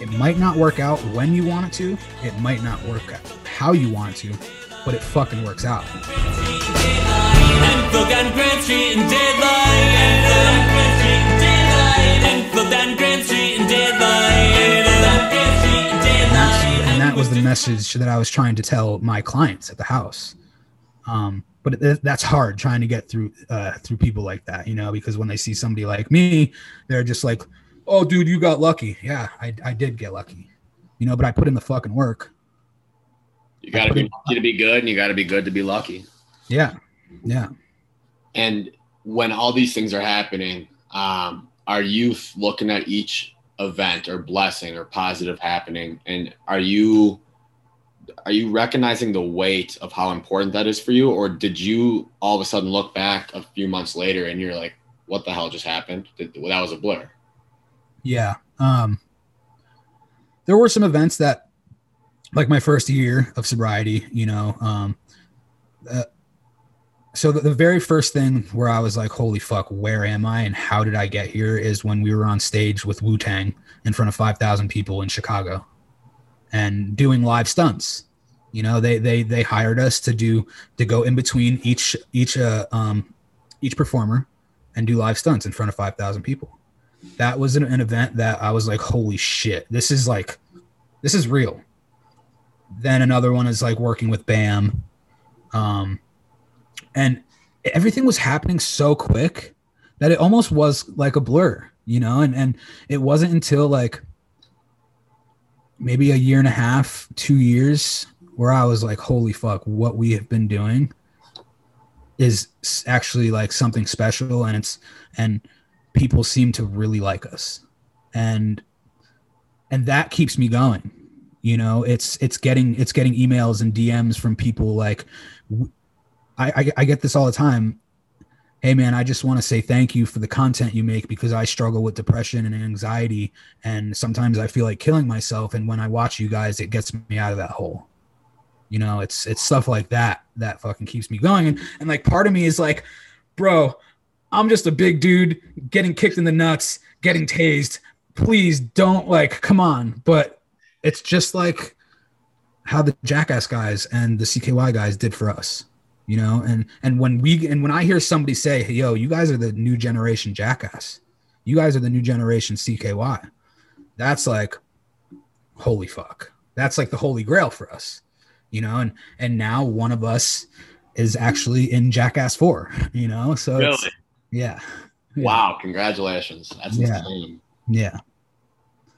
[SPEAKER 2] It might not work out when you want it to, it might not work out how you want it to, but it fucking works out.
[SPEAKER 3] And
[SPEAKER 2] that was the message that I was trying to tell my clients at the house. Um, but that's hard trying to get through uh, through people like that, you know, because when they see somebody like me, they're just like, "Oh, dude, you got lucky." Yeah, I, I did get lucky, you know, but I put in the fucking work.
[SPEAKER 1] You got to be lucky to be good, and you got to be good to be lucky.
[SPEAKER 2] Yeah, yeah.
[SPEAKER 1] And when all these things are happening, um, are you looking at each event or blessing or positive happening, and are you are you recognizing the weight of how important that is for you, or did you all of a sudden look back a few months later and you're like, "What the hell just happened? That was a blur."
[SPEAKER 2] Yeah. Um, there were some events that, like my first year of sobriety, you know, um, uh, so the, the very first thing where I was like, holy fuck, where am I and how did I get here is when we were on stage with Wu Tang in front of 5,000 people in Chicago and doing live stunts. You know, they, they, they hired us to do, to go in between each, each, uh, um, each performer and do live stunts in front of 5,000 people that was an, an event that I was like, holy shit, this is like, this is real. Then another one is like working with BAM. Um, and everything was happening so quick that it almost was like a blur, you know? And, and it wasn't until like maybe a year and a half, two years where I was like, holy fuck, what we have been doing is actually like something special. And it's, and, people seem to really like us and and that keeps me going you know it's it's getting it's getting emails and dms from people like I I get this all the time hey man i just want to say thank you for the content you make because i struggle with depression and anxiety and sometimes i feel like killing myself and when i watch you guys it gets me out of that hole you know it's it's stuff like that that fucking keeps me going and, and like part of me is like bro I'm just a big dude getting kicked in the nuts, getting tased. Please don't like, come on. But it's just like how the Jackass guys and the CKY guys did for us, you know. And and when we and when I hear somebody say, hey, "Yo, you guys are the new generation Jackass," you guys are the new generation CKY. That's like, holy fuck. That's like the holy grail for us, you know. And and now one of us is actually in Jackass Four, you know. So
[SPEAKER 1] Really?
[SPEAKER 2] yeah. Yeah.
[SPEAKER 1] Wow! Congratulations. That's
[SPEAKER 2] Yeah.
[SPEAKER 1] insane.
[SPEAKER 2] Yeah.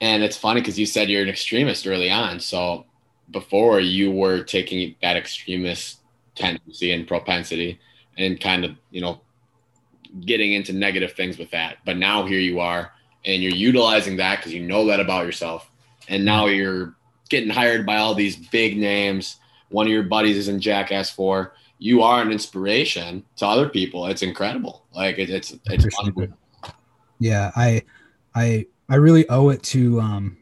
[SPEAKER 1] And it's funny because you said you're an extremist early on. So before you were taking that extremist tendency and propensity and kind of, you know, getting into negative things with that. But now here you are and you're utilizing that because you know that about yourself. And now you're getting hired by all these big names. One of your buddies is in Jackass 4. You are an inspiration to other people. It's incredible. Like it, it's it's
[SPEAKER 2] yeah i i i really owe it to um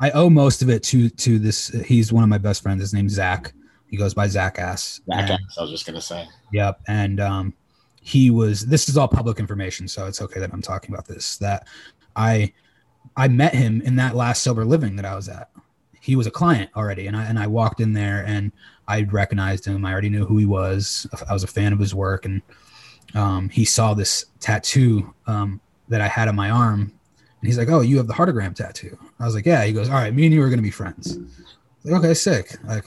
[SPEAKER 2] i owe most of it to to this he's one of my best friends his name's zach he goes by zach ass
[SPEAKER 1] Jackass, I was just gonna say.
[SPEAKER 2] Yep. And um, he was. This is all public information, so it's okay that I'm talking about this. That I I met him in that last sober living that I was at. He was a client already, and I and I walked in there and I recognized him. I already knew who he was. I was a fan of his work, and um, he saw this tattoo um, that I had on my arm, and he's like, "Oh, you have the heartagram tattoo." I was like, "Yeah." He goes, "All right, me and you are gonna be friends." Like, okay, sick. Like,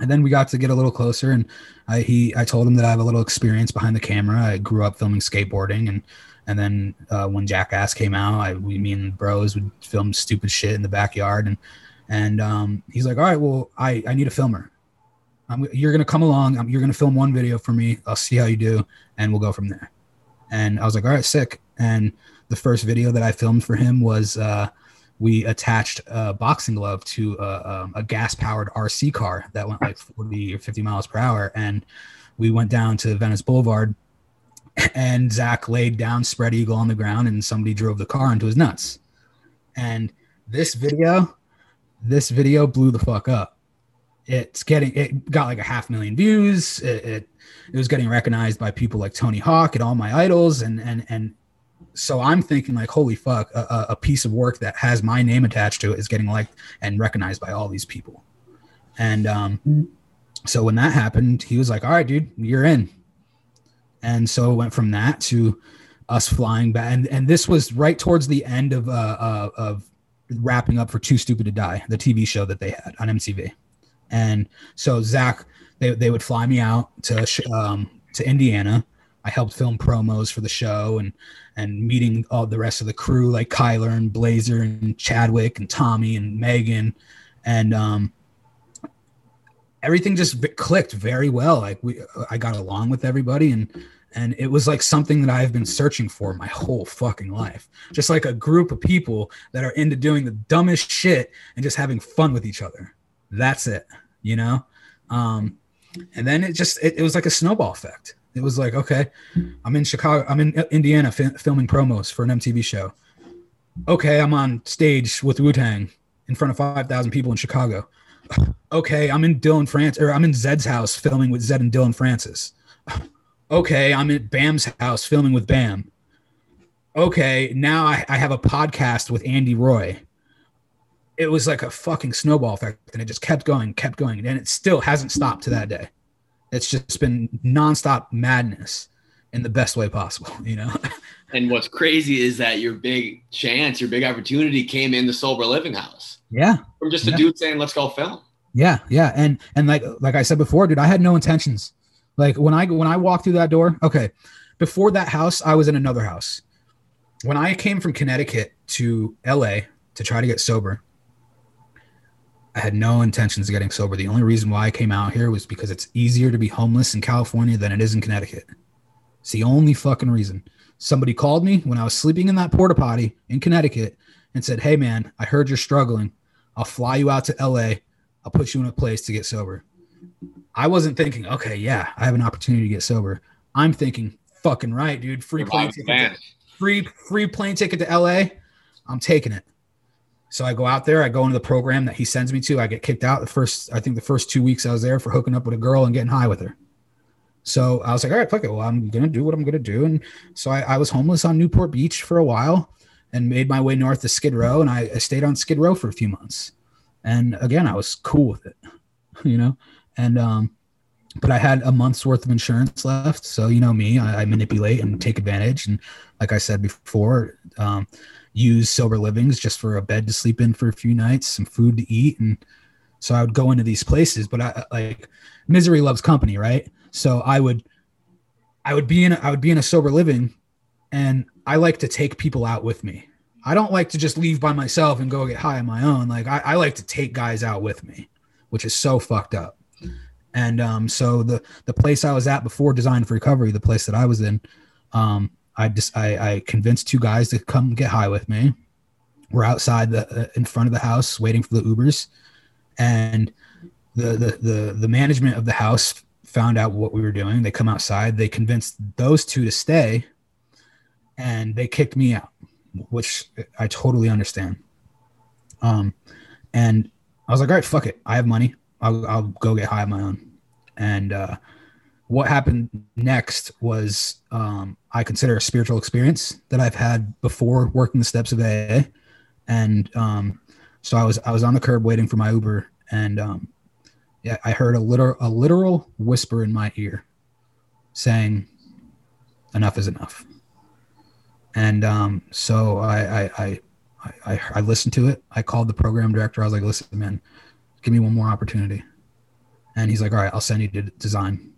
[SPEAKER 2] and then we got to get a little closer, and I he I told him that I have a little experience behind the camera. I grew up filming skateboarding, and and then uh, when Jackass came out, I we me and bros would film stupid shit in the backyard, and and um, he's like, "All right, well, I I need a filmer." I'm, you're gonna come along. I'm, you're gonna film one video for me. I'll see how you do, and we'll go from there. And I was like, all right, sick. And the first video that I filmed for him was uh, we attached a boxing glove to a, um, a gas powered RC car that went like 40 or 50 miles per hour, and we went down to Venice Boulevard. And Zach laid down spread eagle on the ground, and somebody drove the car into his nuts. And this video, this video blew the fuck up it's getting it got like a half million views it, it, it was getting recognized by people like tony hawk and all my idols and and and so i'm thinking like holy fuck a, a piece of work that has my name attached to it is getting liked and recognized by all these people. And um so when that happened he was like all right dude you're in. And so it went from that to us flying back. And, and this was right towards the end of uh, uh of wrapping up for too stupid to die the tv show that they had on mtv and so Zach, they, they would fly me out to um, to Indiana. I helped film promos for the show and and meeting all the rest of the crew like Kyler and Blazer and Chadwick and Tommy and Megan and um, everything just clicked very well. Like we, I got along with everybody and and it was like something that I've been searching for my whole fucking life. Just like a group of people that are into doing the dumbest shit and just having fun with each other. That's it, you know? Um, and then it just, it, it was like a snowball effect. It was like, okay, I'm in Chicago, I'm in Indiana fi- filming promos for an MTV show. Okay, I'm on stage with Wu Tang in front of 5,000 people in Chicago. Okay, I'm in Dylan France, or I'm in Zed's house filming with Zed and Dylan Francis. Okay, I'm at Bam's house filming with Bam. Okay, now I, I have a podcast with Andy Roy it was like a fucking snowball effect and it just kept going kept going and it still hasn't stopped to that day it's just been nonstop madness in the best way possible you know?
[SPEAKER 1] And what's crazy is that your big chance your big opportunity came in the sober living house.
[SPEAKER 2] Yeah.
[SPEAKER 1] From just a
[SPEAKER 2] yeah.
[SPEAKER 1] dude saying let's go film.
[SPEAKER 2] Yeah yeah. And and like like i said before dude i had no intentions. Like when i when i walked through that door okay before that house i was in another house. When i came from connecticut to la to try to get sober I had no intentions of getting sober. The only reason why I came out here was because it's easier to be homeless in California than it is in Connecticut. It's the only fucking reason. Somebody called me when I was sleeping in that porta potty in Connecticut and said, Hey man, I heard you're struggling. I'll fly you out to LA. I'll put you in a place to get sober. I wasn't thinking, okay, yeah, I have an opportunity to get sober. I'm thinking, fucking right, dude. Free plane ticket. To, free free plane ticket to LA. I'm taking it. So I go out there, I go into the program that he sends me to. I get kicked out the first, I think the first two weeks I was there for hooking up with a girl and getting high with her. So I was like, all right, fuck it. Well, I'm gonna do what I'm gonna do. And so I, I was homeless on Newport Beach for a while and made my way north to Skid Row. And I, I stayed on Skid Row for a few months. And again, I was cool with it, you know. And um, but I had a month's worth of insurance left. So you know me, I, I manipulate and take advantage. And like I said before, um, use sober livings just for a bed to sleep in for a few nights, some food to eat, and so I would go into these places. But I like misery loves company, right? So I would, I would be in, a, I would be in a sober living, and I like to take people out with me. I don't like to just leave by myself and go get high on my own. Like I, I like to take guys out with me, which is so fucked up. And um, so the the place I was at before Design for Recovery, the place that I was in, um, I just I, I convinced two guys to come get high with me. We're outside the uh, in front of the house waiting for the Ubers, and the, the the the management of the house found out what we were doing. They come outside. They convinced those two to stay, and they kicked me out, which I totally understand. Um, and I was like, all right, fuck it. I have money. I'll, I'll go get high on my own. And uh, what happened next was um, I consider a spiritual experience that I've had before working the steps of AA, and um, so I was I was on the curb waiting for my Uber, and um, yeah, I heard a literal a literal whisper in my ear, saying, enough is enough. And um, so I, I, I, I, I listened to it. I called the program director. I was like, listen, man, give me one more opportunity. And he's like, all right, I'll send you to design.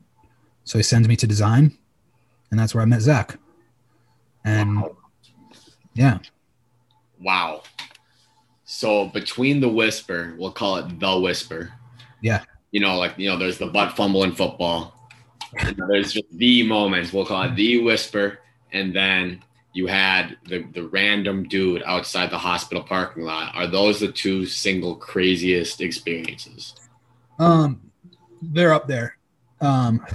[SPEAKER 2] So he sends me to design, and that's where I met Zach. And
[SPEAKER 1] Wow.
[SPEAKER 2] yeah,
[SPEAKER 1] Wow. So between the whisper, we'll call it the whisper.
[SPEAKER 2] Yeah.
[SPEAKER 1] You know, like you know, there's the butt fumble in football. And there's just the moment. We'll call it the whisper, and then you had the the random dude outside the hospital parking lot. Are those the two single craziest experiences?
[SPEAKER 2] um, they're up there. Um,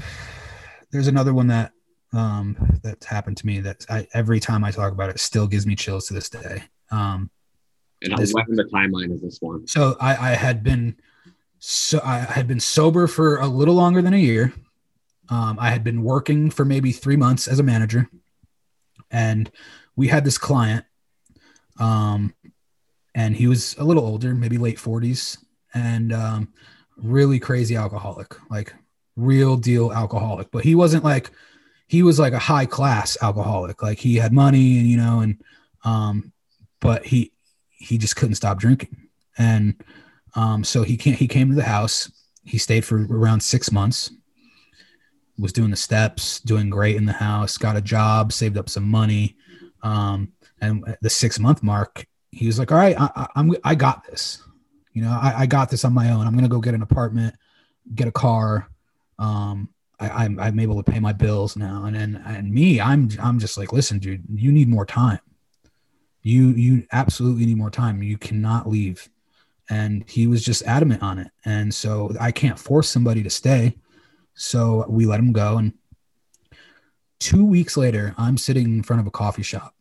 [SPEAKER 2] there's another one that um that's happened to me that I every time I talk about it still gives me chills to this day. Um,
[SPEAKER 1] And how in the timeline is this one?
[SPEAKER 2] so I, I had been so I had been sober for a little longer than a year. Um, I had been working for maybe three months as a manager, and we had this client, um, and he was a little older, maybe late forties, and um, really crazy alcoholic, like real deal alcoholic. But he wasn't like he was like a high class alcoholic, like he had money and you know, and um, but he he just couldn't stop drinking, and um, so he can't. He came to the house. He stayed for around six months. Was doing the steps, doing great in the house. Got a job, saved up some money, um, and the six month mark, he was like, "All right, I, I, I'm I got this. You know, I, I got this on my own. I'm gonna go get an apartment, get a car. Um, I, I'm I'm able to pay my bills now. And then and me, I'm I'm just like, listen, dude, you need more time. You you absolutely need more time. You cannot leave and he was just adamant on it and so i can't force somebody to stay so we let him go and two weeks later i'm sitting in front of a coffee shop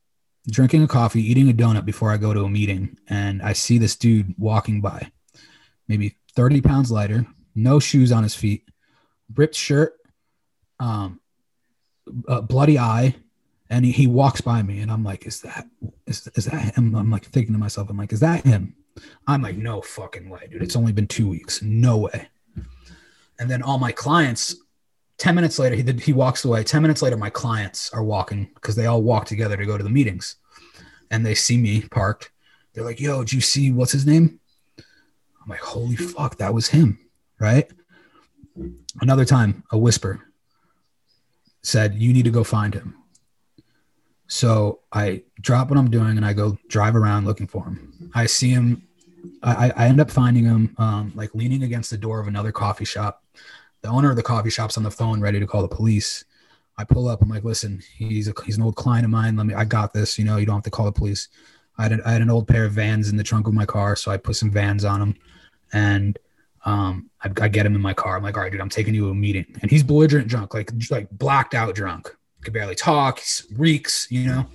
[SPEAKER 2] drinking a coffee eating a donut before i go to a meeting and i see this dude walking by maybe 30 pounds lighter no shoes on his feet ripped shirt um a bloody eye and he, he walks by me and i'm like is that is, is that him i'm like thinking to myself i'm like is that him I'm like, no fucking way, dude. It's only been two weeks. No way. And then all my clients, 10 minutes later, he, he walks away. 10 minutes later, my clients are walking because they all walk together to go to the meetings. And they see me parked. They're like, yo, did you see what's his name? I'm like, holy fuck, that was him. Right. Another time, a whisper said, you need to go find him. So I drop what I'm doing and I go drive around looking for him. I see him. I, I end up finding him um, like leaning against the door of another coffee shop. The owner of the coffee shop's on the phone, ready to call the police. I pull up. I'm like, listen, he's a, he's an old client of mine. Let me. I got this. You know, you don't have to call the police. I had, had an old pair of vans in the trunk of my car, so I put some vans on him, and um, I, I get him in my car. I'm like, all right, dude, I'm taking you to a meeting, and he's belligerent drunk, like like blacked out drunk. Could barely talk. Reeks, you know.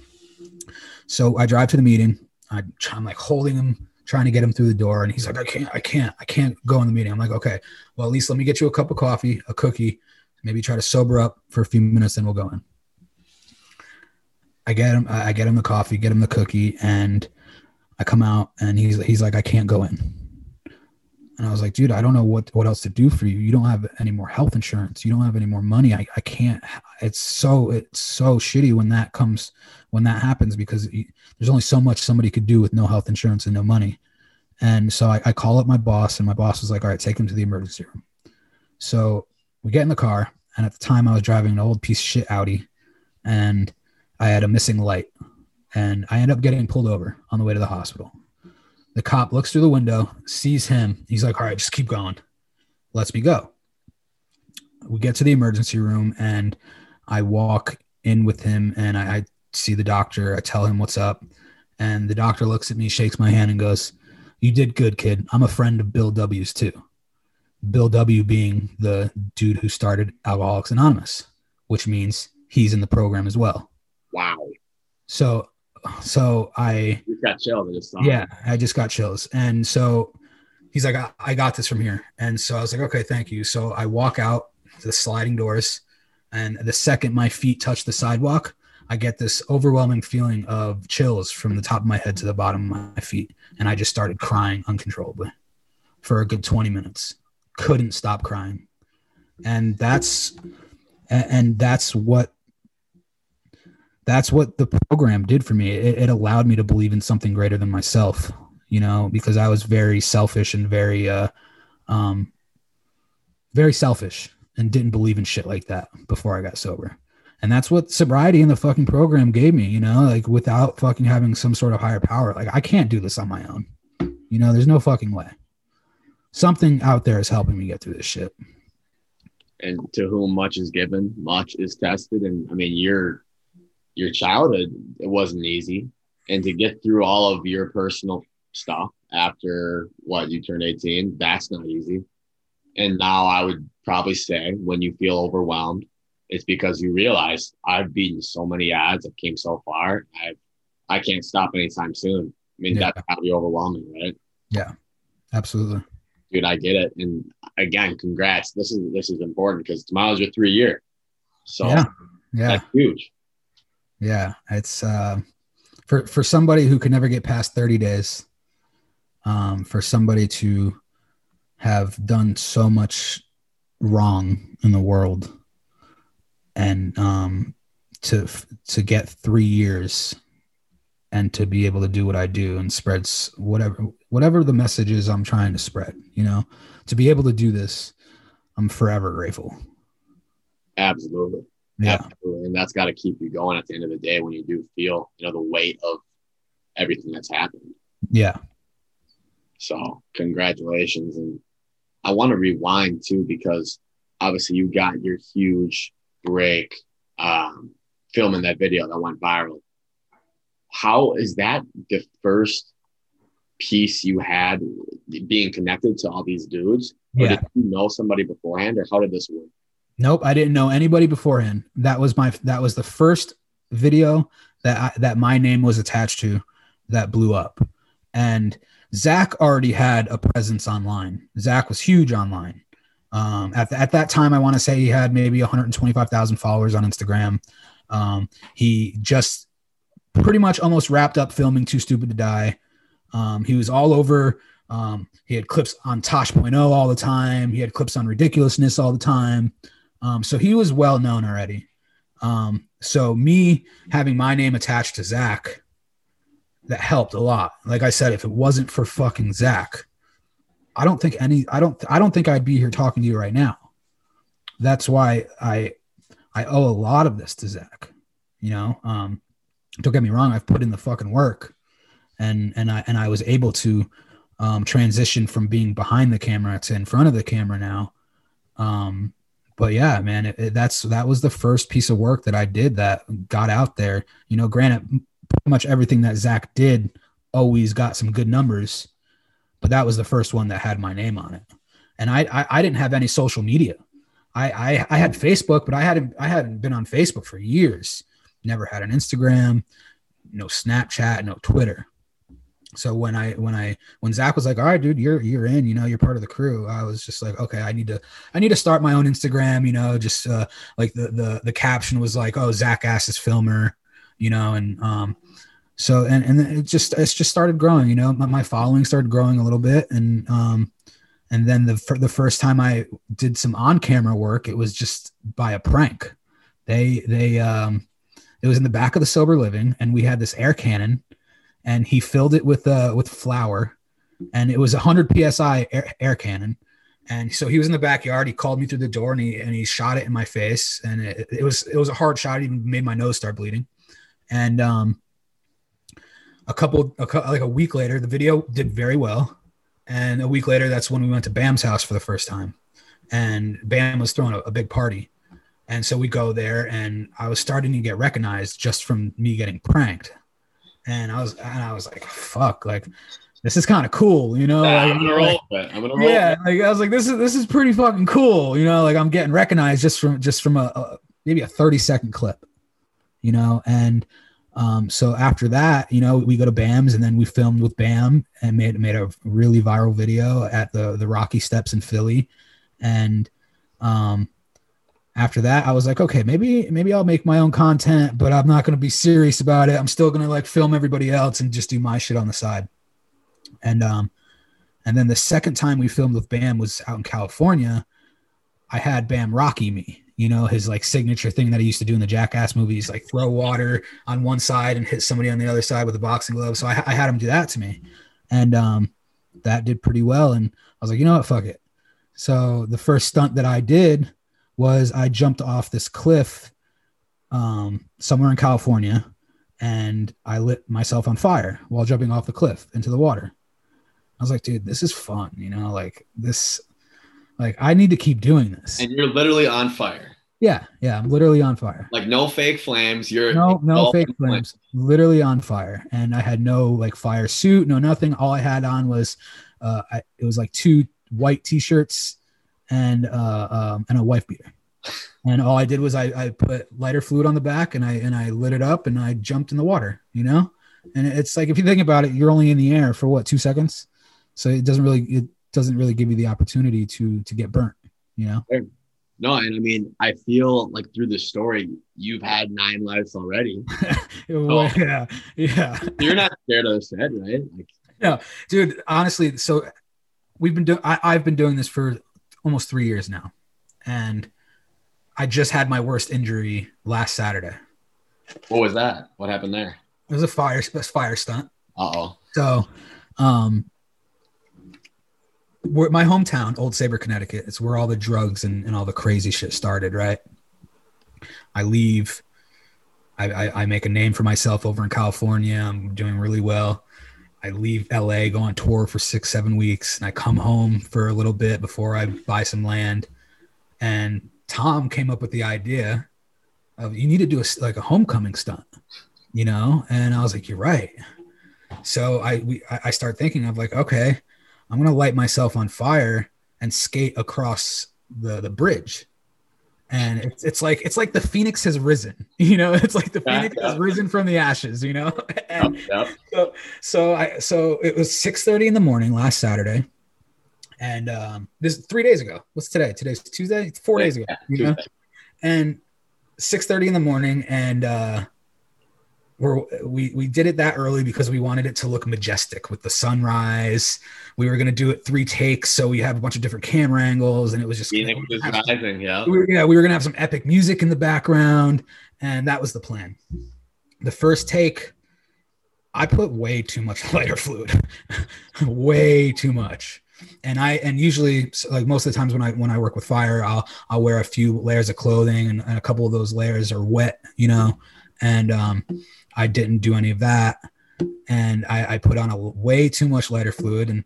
[SPEAKER 2] So I drive to the meeting. I, I'm like holding him, trying to get him through the door, and he's like, I can't, I can't, I can't go in the meeting. I'm like, okay, well at least let me get you a cup of coffee, a cookie, maybe try to sober up for a few minutes, then we'll go in. I get him, I get him the coffee, get him the cookie, and I come out, and he's he's like, I can't go in. And I was like, dude, I don't know what what else to do for you. You don't have any more health insurance. You don't have any more money. I, I can't. It's so it's so shitty when that comes when that happens because there's only so much somebody could do with no health insurance and no money. And so I, I call up my boss, and my boss was like, all right, take him to the emergency room. So we get in the car, and at the time I was driving an old piece of shit Audi, and I had a missing light, and I end up getting pulled over on the way to the hospital. The cop looks through the window, sees him. He's like, all right, just keep going. Lets me go. We get to the emergency room, and I walk in with him, and I, I see the doctor. I tell him what's up, and the doctor looks at me, shakes my hand, and goes, "You did good, kid. I'm a friend of Bill W's too. Bill W being the dude who started Alcoholics Anonymous, which means he's in the program as well.
[SPEAKER 1] Wow.
[SPEAKER 2] So, so I
[SPEAKER 1] You got chilled. I just
[SPEAKER 2] yeah, I just got chills. And so he's like, I, I got this from here. And so I was like, okay, thank you. So I walk out the sliding doors, and the second my feet touch the sidewalk, I get this overwhelming feeling of chills from the top of my head to the bottom of my feet. And I just started crying uncontrollably for a good 20 minutes. Couldn't stop crying. And that's, and that's what that's what the program did for me. It, it allowed me to believe in something greater than myself, you know, because I was very selfish and very, uh, um, very selfish and didn't believe in shit like that before I got sober. And that's what sobriety in the fucking program gave me, you know, like without fucking having some sort of higher power. Like I can't do this on my own. You know, there's no fucking way. Something out there is helping me get through this shit.
[SPEAKER 1] And to whom much is given, much is tested. And I mean, your your childhood it wasn't easy, and to get through all of your personal stuff after what you turned 18, that's not easy. And now I would probably say when you feel overwhelmed, it's because you realize I've beaten so many odds, I've came so far, I I can't stop anytime soon. I mean,
[SPEAKER 2] Yeah.
[SPEAKER 1] that's gotta be overwhelming, right?
[SPEAKER 2] Yeah, absolutely.
[SPEAKER 1] Dude, I get it. And again, congrats. This is this is important because tomorrow's your three year. So
[SPEAKER 2] Yeah. Yeah.
[SPEAKER 1] that's huge.
[SPEAKER 2] Yeah, it's uh, for for somebody who could never get past thirty days. Um, for somebody to have done so much wrong in the world, and um, to to get three years, and to be able to do what I do and spreads whatever whatever the message is I'm trying to spread. You know, to be able to do this, I'm forever grateful.
[SPEAKER 1] Absolutely.
[SPEAKER 2] Yeah,
[SPEAKER 1] Absolutely. And that's got to keep you going at the end of the day when you do feel, you know, the weight of everything that's happened.
[SPEAKER 2] yeah,
[SPEAKER 1] So congratulations. And I want to rewind too, because obviously you got your huge break um, filming that video that went viral. How is that the first piece you had being connected to all these dudes? Or
[SPEAKER 2] yeah.
[SPEAKER 1] did you know somebody beforehand or how did this work?
[SPEAKER 2] Nope, I didn't know anybody beforehand. That was my that was the first video that I, that my name was attached to that blew up. And Zach already had a presence online. Zach was huge online. Um, at, at that time, I want to say he had maybe 125,000 followers on Instagram. Um, he just pretty much almost wrapped up filming Too Stupid to Die. Um, he was all over. Um, he had clips on Tosh.0 all the time. He had clips on Ridiculousness all the time. Um, so he was well known already. Um, so me having my name attached to Zach, that helped a lot. Like I said, if it wasn't for fucking Zach, I don't think any, I don't, I don't think I'd be here talking to you right now. That's why I, I owe a lot of this to Zach. You know, um, don't get me wrong. I've put in the fucking work, and and I and I was able to um, transition from being behind the camera to in front of the camera now. Um, but yeah, man, it, it- that's that was the first piece of work that I did that got out there. You know, granted, pretty much everything that Zach did always got some good numbers, but that was the first one that had my name on it. And I I, I didn't have any social media. I, I I had Facebook, but I hadn't I hadn't been on Facebook for years. Never had an Instagram, no Snapchat, no Twitter. So when I when I when Zach was like, "All right, dude, you're you're in. You know, you're part of the crew," I was just like, "Okay, I need to I need to start my own Instagram." You know, just uh, like the the the caption was like, "Oh, Zach Ass is filmer," you know, and um, so and and it just it's just started growing. You know, my, my following started growing a little bit, and um, and then the fir- the first time I did some on camera work, it was just by a prank. They they um, it was in the back of the sober living, and we had this air cannon and he filled it with uh with flour and it was a 100 psi air, air cannon. And so he was in the backyard he called me through the door and he and he shot it in my face and it, it was it was a hard shot it even made my nose start bleeding. And um a couple a, like a week later the video did very well. And a week later that's when we went to bam's house for the first time. And bam was throwing a, a big party. And so we go there and i was starting to get recognized just from me getting pranked and I was and I was like, fuck, like this is kind of cool, you know?
[SPEAKER 1] Ah,
[SPEAKER 2] Like,
[SPEAKER 1] I'm gonna roll it. I'm gonna roll.
[SPEAKER 2] yeah, like I was like, this is this is pretty fucking cool, you know? Like I'm getting recognized just from just from a, a maybe a 30 second clip, you know? And um, so after that, you know, we go to Bam's and then we filmed with Bam and made made a really viral video at the the Rocky Steps in Philly, and um, after that i was like okay maybe maybe i'll make my own content but i'm not going to be serious about it i'm still going to like film everybody else and just do my shit on the side and um and then the second time we filmed with bam was out in california i had bam rocky me you know, his like signature thing that he used to do in the Jackass movies, like throw water on one side and hit somebody on the other side with a boxing glove. So I, I had him do that to me, and um, that did pretty well. And I was like, you know what, fuck it. So the first stunt that I did was I jumped off this cliff um, somewhere in California, and I lit myself on fire while jumping off the cliff into the water. I was like, dude, this is fun, you know, like this, like I need to keep doing this.
[SPEAKER 4] And you're literally on fire.
[SPEAKER 2] Yeah, yeah, I'm literally on fire.
[SPEAKER 4] Like no fake flames. You're
[SPEAKER 2] No, no fake
[SPEAKER 4] in
[SPEAKER 2] flames. Literally on fire, and I had no like fire suit, no nothing. All I had on was, uh, I, it was like two white t-shirts and uh, um, and a wife beater. And all I did was I, I put lighter fluid on the back and I and I lit it up and I jumped in the water, you know. And it's like if you think about it, you're only in the air for what two seconds, so it doesn't really it doesn't really give you the opportunity to to get burnt, you know.
[SPEAKER 1] No, and I mean, I feel like through the story, you've had nine lives already.
[SPEAKER 2] Well, yeah, yeah.
[SPEAKER 1] You're not scared of the shit, right? Like, no,
[SPEAKER 2] dude honestly so we've been doing i've been doing this for almost three years now and i just had my worst injury last saturday
[SPEAKER 4] What was that? What happened there?
[SPEAKER 2] it was a fire a fire stunt
[SPEAKER 4] Uh oh.
[SPEAKER 2] so um we're, my hometown old Saybrook connecticut it's where all the drugs and, and all the crazy shit started right i leave I, I, I make a name for myself over in california i'm doing really well I leave LA, go on tour for six, seven weeks, and I come home for a little bit before I buy some land. And Tom came up with the idea of you need to do a like a homecoming stunt, you know. And I was like, you're right. So I we I I start thinking of like, okay, I'm gonna light myself on fire and skate across the the bridge. And it's, it's like it's like the phoenix has risen, you know. It's like the phoenix
[SPEAKER 4] yeah.
[SPEAKER 2] has risen from the ashes, you know. And,
[SPEAKER 4] yep.
[SPEAKER 2] so so I so it was six thirty in the morning last Saturday, and um, this three days ago. What's today? Today's Tuesday. Four days ago.
[SPEAKER 4] Yeah,
[SPEAKER 2] you know? And six thirty in the morning, and uh, we're we we did it that early because we wanted it to look majestic with the sunrise. We were gonna do it three takes, so we have a bunch of different camera angles, and it was just
[SPEAKER 4] Phoenix is rising. Yeah.
[SPEAKER 2] we were, yeah, we were gonna have some epic music in the background, and that was the plan. The first take, I put way too much lighter fluid, way too much. And I and usually like most of the times when I when I work with fire, I'll I'll wear a few layers of clothing, and, and a couple of those layers are wet, you know. And um, I didn't do any of that, and I, I put on a way too much lighter fluid, and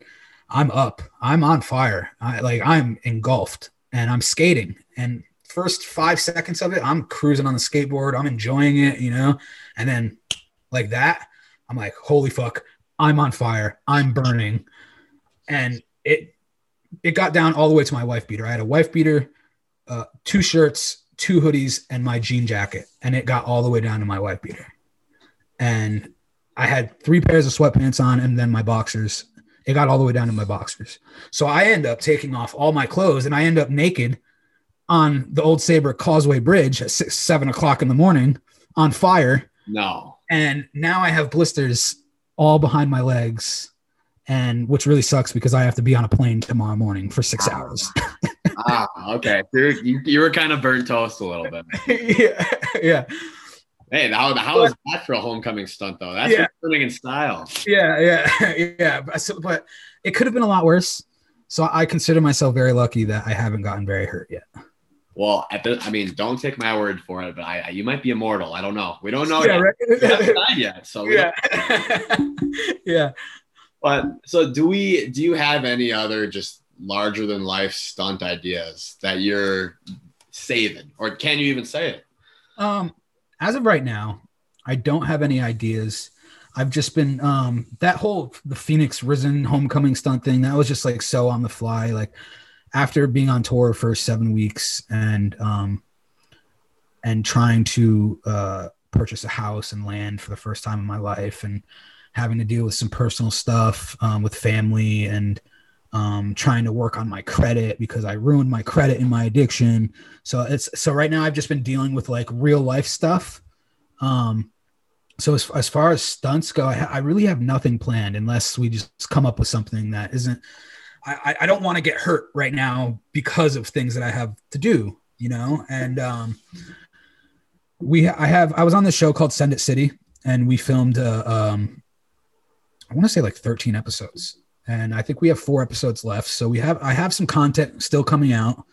[SPEAKER 2] I'm up, I'm on fire, I like I'm engulfed, and I'm skating, and first five seconds of it, I'm cruising on the skateboard. I'm enjoying it, you know. And then like that, I'm like, holy fuck, I'm on fire. I'm burning. And it it got down all the way to my wife beater. I had a wife beater, uh, two shirts, two hoodies, and my jean jacket. And it got all the way down to my wife beater. And I had three pairs of sweatpants on and then my boxers. It got all the way down to my boxers. So I end up taking off all my clothes and I end up naked on the old Saybrook Causeway Bridge at six, seven o'clock in the morning on fire.
[SPEAKER 4] No.
[SPEAKER 2] And now I have blisters all behind my legs. And which really sucks because I have to be on a plane tomorrow morning for six hours.
[SPEAKER 4] Ah, okay. You, you were kind of burnt toast a little bit.
[SPEAKER 2] yeah. Yeah.
[SPEAKER 4] Hey, how, how is that for a homecoming stunt, though? That's
[SPEAKER 2] Yeah.
[SPEAKER 4] returning in style.
[SPEAKER 2] Yeah. Yeah. Yeah. But, so, but it could have been a lot worse. So I consider myself very lucky that I haven't gotten very hurt yet.
[SPEAKER 4] Well, at the, I mean, don't take my word for it, but I, I you might be immortal. I don't know. We don't know
[SPEAKER 2] yeah.
[SPEAKER 4] yet.
[SPEAKER 2] Right?
[SPEAKER 4] died yet. So
[SPEAKER 2] yeah. yeah.
[SPEAKER 4] But so do we? Do you have any other just larger than life stunt ideas that you're saving, or can you even say it?
[SPEAKER 2] Um, as of right now, I don't have any ideas. I've just been um that whole the Phoenix Risen homecoming stunt thing that was just like so on the fly. Like after being on tour for seven weeks and um and trying to uh purchase a house and land for the first time in my life and having to deal with some personal stuff um, with family and um, trying to work on my credit because I ruined my credit in my addiction. So it's so right now I've just been dealing with like real life stuff. Um, so as, as far as stunts go, I, I really have nothing planned unless we just come up with something that isn't. I, I- don't want to get hurt right now because of things that I have to do. you know, and um, we I have I was on the show called Send It City, and we filmed uh, um, I want to say like 13 episodes, and I think we have four episodes left. So we have I have some content still coming out.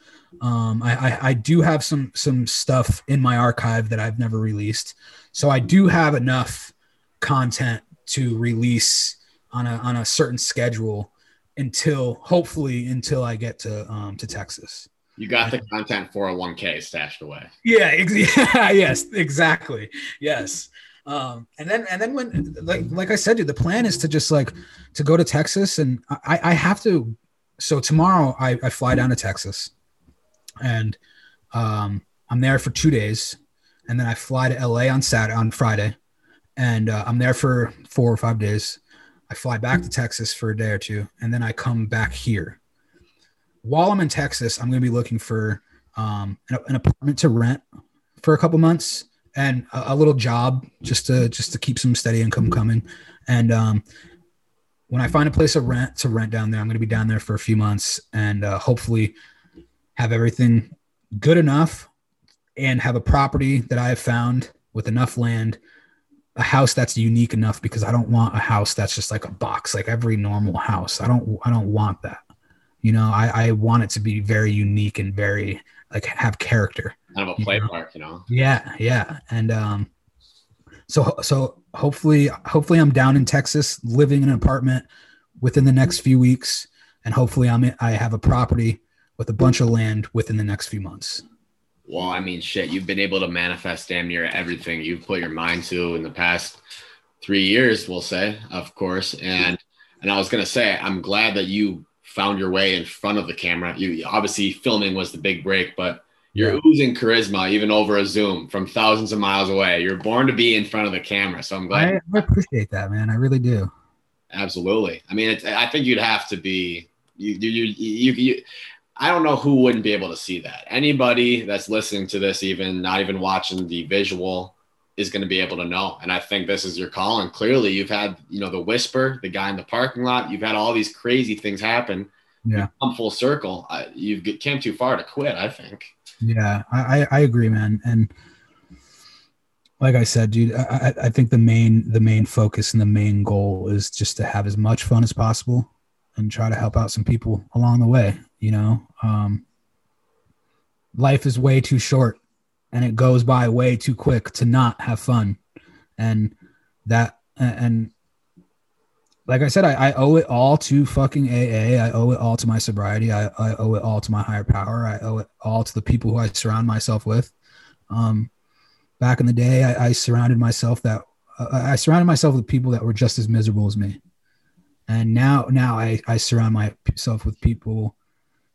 [SPEAKER 2] Um, I, I I do have some some stuff in my archive that I've never released, so I do have enough content to release on a on a certain schedule until hopefully until I get to um, to Texas.
[SPEAKER 1] You got the content 401k stashed away.
[SPEAKER 2] Yeah, ex- yeah, yes, exactly. Yes. Um, and then and then when like like I said, dude, the plan is to just like to go to Texas and I, I have to so tomorrow I, I fly down to Texas and um I'm there for two days and then I fly to LA on Saturday on Friday and uh, I'm there for four or five days. I fly back to Texas for a day or two and then I come back here while I'm in Texas, I'm going to be looking for um, an, an, apartment to rent for a couple months and a, a, little job just to just to keep some steady income coming. And um, when I find a place to rent to rent down there, I'm going to be down there for a few months and uh, hopefully have everything good enough and have a property that I have found with enough land a house that's unique enough because I don't want a house that's just like a box like every normal house. I don't I don't want that. You know, I, I want it to be very unique and very like have character.
[SPEAKER 1] Kind of a play you know? park, you know.
[SPEAKER 2] Yeah, yeah, and um, so so hopefully hopefully I'm down in Texas, living in an apartment within the next few weeks, and hopefully I'm in, I have a property with a bunch of land within the next few months.
[SPEAKER 1] Well, I mean, shit, you've been able to manifest damn near everything you've put your mind to in the past three years, we'll say, of course. And and I was gonna say, I'm glad that you found your way in front of the camera. You obviously filming was the big break, but you're yeah. oozing charisma even over a Zoom from thousands of miles away. You're born to be in front of the camera, so I'm glad.
[SPEAKER 2] I, appreciate that, man. I really do.
[SPEAKER 1] Absolutely. I mean, I think you'd have to be you, you, you, you, I don't know who wouldn't be able to see that. Anybody that's listening to this, even not even watching the visual, is going to be able to know. And I think this is your call. And clearly, you've had, you know, the whisper, the guy in the parking lot. You've had all these crazy things happen.
[SPEAKER 2] Yeah,
[SPEAKER 1] come full circle. Uh, you came too far to quit. I think.
[SPEAKER 2] Yeah, I I agree, man. And like I said, dude, I, I think the main the main focus and the main goal is just to have as much fun as possible and try to help out some people along the way. You know, um, life is way too short and it goes by way too quick to not have fun and that and like i said I, I, owe it all to fucking aa i owe it all to my sobriety I, I owe it all to my higher power i owe it all to the people who i surround myself with um back in the day i, I surrounded myself that uh, i surrounded myself with people that were just as miserable as me and now now i i surround myself with people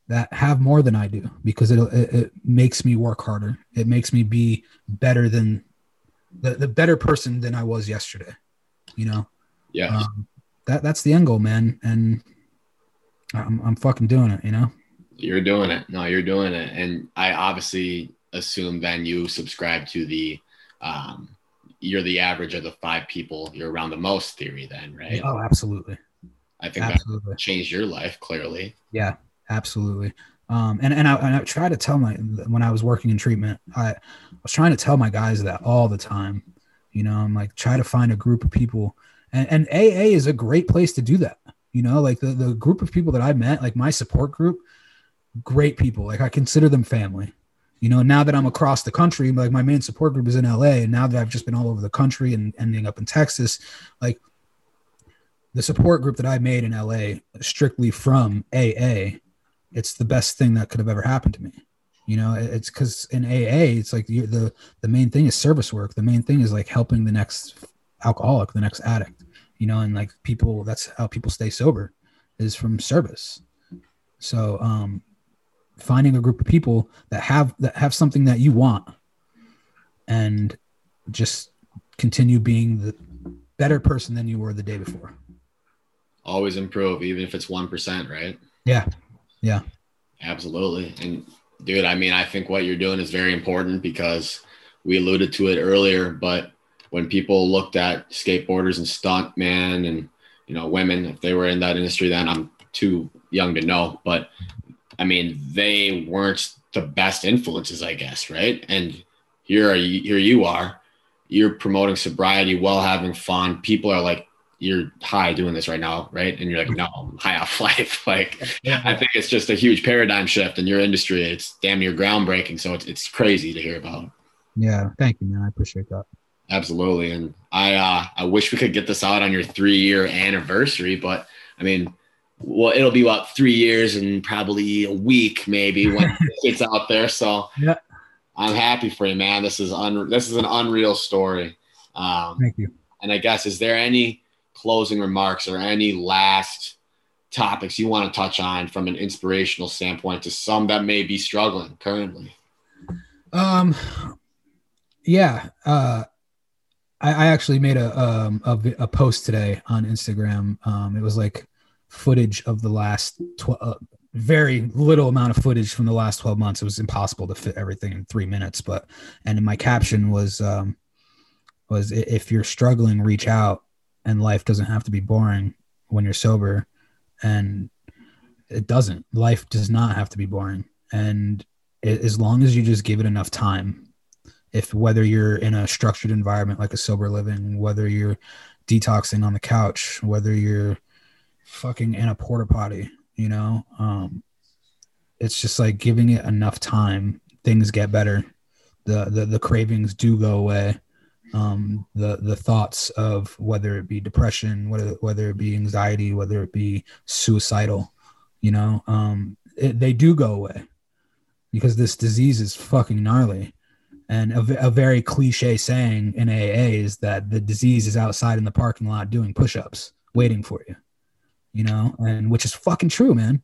[SPEAKER 2] that have more than I do because it, it, it makes me work harder. It makes me be better than the, the better person than I was yesterday. You know?
[SPEAKER 1] Yeah. Um,
[SPEAKER 2] that that's the end goal, man. And I'm, I'm fucking doing it, you know?
[SPEAKER 1] You're doing it. No, you're doing it. And I obviously assume then you subscribe to the, um, you're the average of the five people you're around the most theory then, right?
[SPEAKER 2] Oh, absolutely.
[SPEAKER 1] I think absolutely. that changed your life clearly.
[SPEAKER 2] Yeah, absolutely. Um, and and I, and I try to tell my when I was working in treatment, I was trying to tell my guys that all the time. You know, I'm like try to find a group of people, and, and AA is a great place to do that. You know, like the the group of people that I met, like my support group, great people. Like I consider them family. You know, now that I'm across the country, like my main support group is in LA, and now that I've just been all over the country and ending up in Texas, like the support group that I made in LA, strictly from AA, it's the best thing that could have ever happened to me you know it's because in aa it's like the the main thing is service work the main thing is like helping the next alcoholic the next addict you know and like people that's how people stay sober is from service so um finding a group of people that have that have something that you want and just continue being the better person than you were the day before
[SPEAKER 1] always improve even if it's 1% right
[SPEAKER 2] yeah yeah.
[SPEAKER 1] Absolutely. And dude, I mean, I think what you're doing is very important because we alluded to it earlier, but when people looked at skateboarders and stuntmen and you know women, if they were in that industry, then I'm too young to know. But I mean, they weren't the best influences, I guess, right? And here are you, here you are, you're promoting sobriety while having fun. People are like, you're high doing this right now, right? And you're like, no, I'm high off life. like, I think it's just a huge paradigm shift in your industry. It's damn near groundbreaking. So it's, it's crazy to hear about.
[SPEAKER 2] Yeah, thank you, man. I appreciate that.
[SPEAKER 1] Absolutely. And I uh, I wish we could get this out on your three year anniversary, but I mean, well, it'll be about three years and probably a week maybe when it's out there. So
[SPEAKER 2] Yeah.
[SPEAKER 1] I'm happy for you, man. This is un- this is an unreal story. Um,
[SPEAKER 2] Thank you.
[SPEAKER 1] and I guess is there any closing remarks or any last topics you want to touch on from an inspirational standpoint to some that may be struggling currently?
[SPEAKER 2] Um, yeah. Uh, I, I actually made a, um, a a post today on Instagram. Um, it was like footage of the last tw- uh, very little amount of footage from the last 12 months. It was impossible to fit everything in three minutes, but, and my caption was, um, was if you're struggling, reach out and life doesn't have to be boring when you're sober. And it doesn't, life does not have to be boring. And a- as long as you just give it enough time if whether you're in a structured environment like a sober living whether you're detoxing on the couch whether you're fucking in a porta potty you know um it's just like giving it enough time things get better the the, the cravings do go away um the the thoughts of whether it be depression whether whether it be anxiety whether it be suicidal you know um it, they do go away because this disease is fucking gnarly. And a very cliche saying in AA is that the disease is outside in the parking lot doing push-ups, waiting for you. You know, and which is fucking true, man.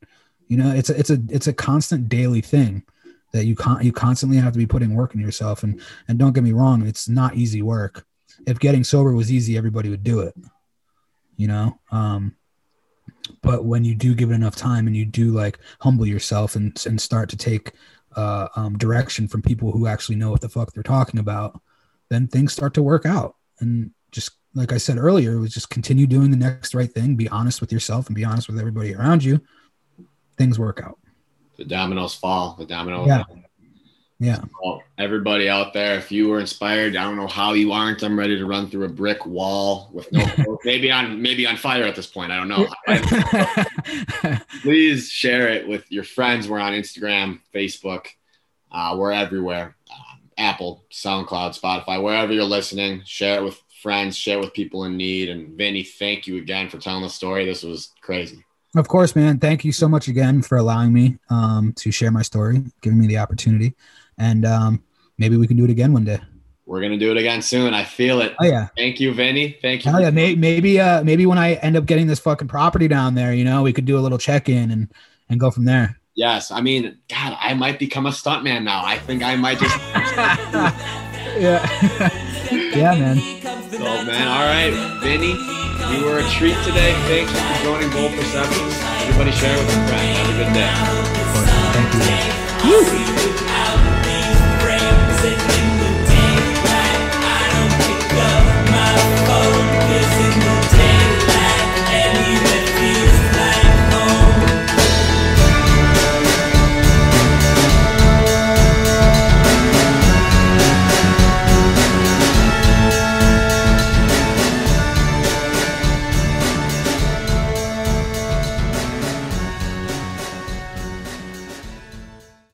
[SPEAKER 2] You know, it's a it's a it's a constant daily thing that you con- you constantly have to be putting work in yourself. And and don't get me wrong, it's not easy work. If getting sober was easy, everybody would do it. You know, um, but when you do give it enough time and you do like humble yourself and and start to take uh, um, direction from people who actually know what the fuck they're talking about, then things start to work out. And just like I said earlier, it was just continue doing the next right thing, be honest with yourself and be honest with everybody around you. Things work out.
[SPEAKER 1] The dominoes fall. The dominoes.
[SPEAKER 2] Yeah. Yeah.
[SPEAKER 1] Well, everybody out there, if you were inspired, I don't know how you aren't. I'm ready to run through a brick wall with no, maybe on maybe on fire at this point. I don't know. Please share it with your friends. We're on Instagram, Facebook. Uh, we're everywhere. Um, Apple, SoundCloud, Spotify, wherever you're listening. Share it with friends. Share it with people in need. And Vinny, thank you again for telling the story. This was crazy.
[SPEAKER 2] of course, man. Thank you so much again for allowing me um, to share my story, giving me the opportunity. And um, maybe we can do it again one day.
[SPEAKER 1] We're gonna do it again soon. I feel it.
[SPEAKER 2] Oh, yeah.
[SPEAKER 1] Thank you, Vinny. Thank you.
[SPEAKER 2] Hell yeah, may, maybe uh maybe when I end up getting this fucking property down there, you know, we could do a little check in and and go from there.
[SPEAKER 1] Yes, I mean, God, I might become a stuntman now. I think I might just.
[SPEAKER 2] yeah. yeah, man.
[SPEAKER 1] So, man, all right, Vinny, you were a treat today. Thanks for joining Bold Perceptions. Everybody share with a friend. Have a good day.
[SPEAKER 2] Thank you.
[SPEAKER 4] Out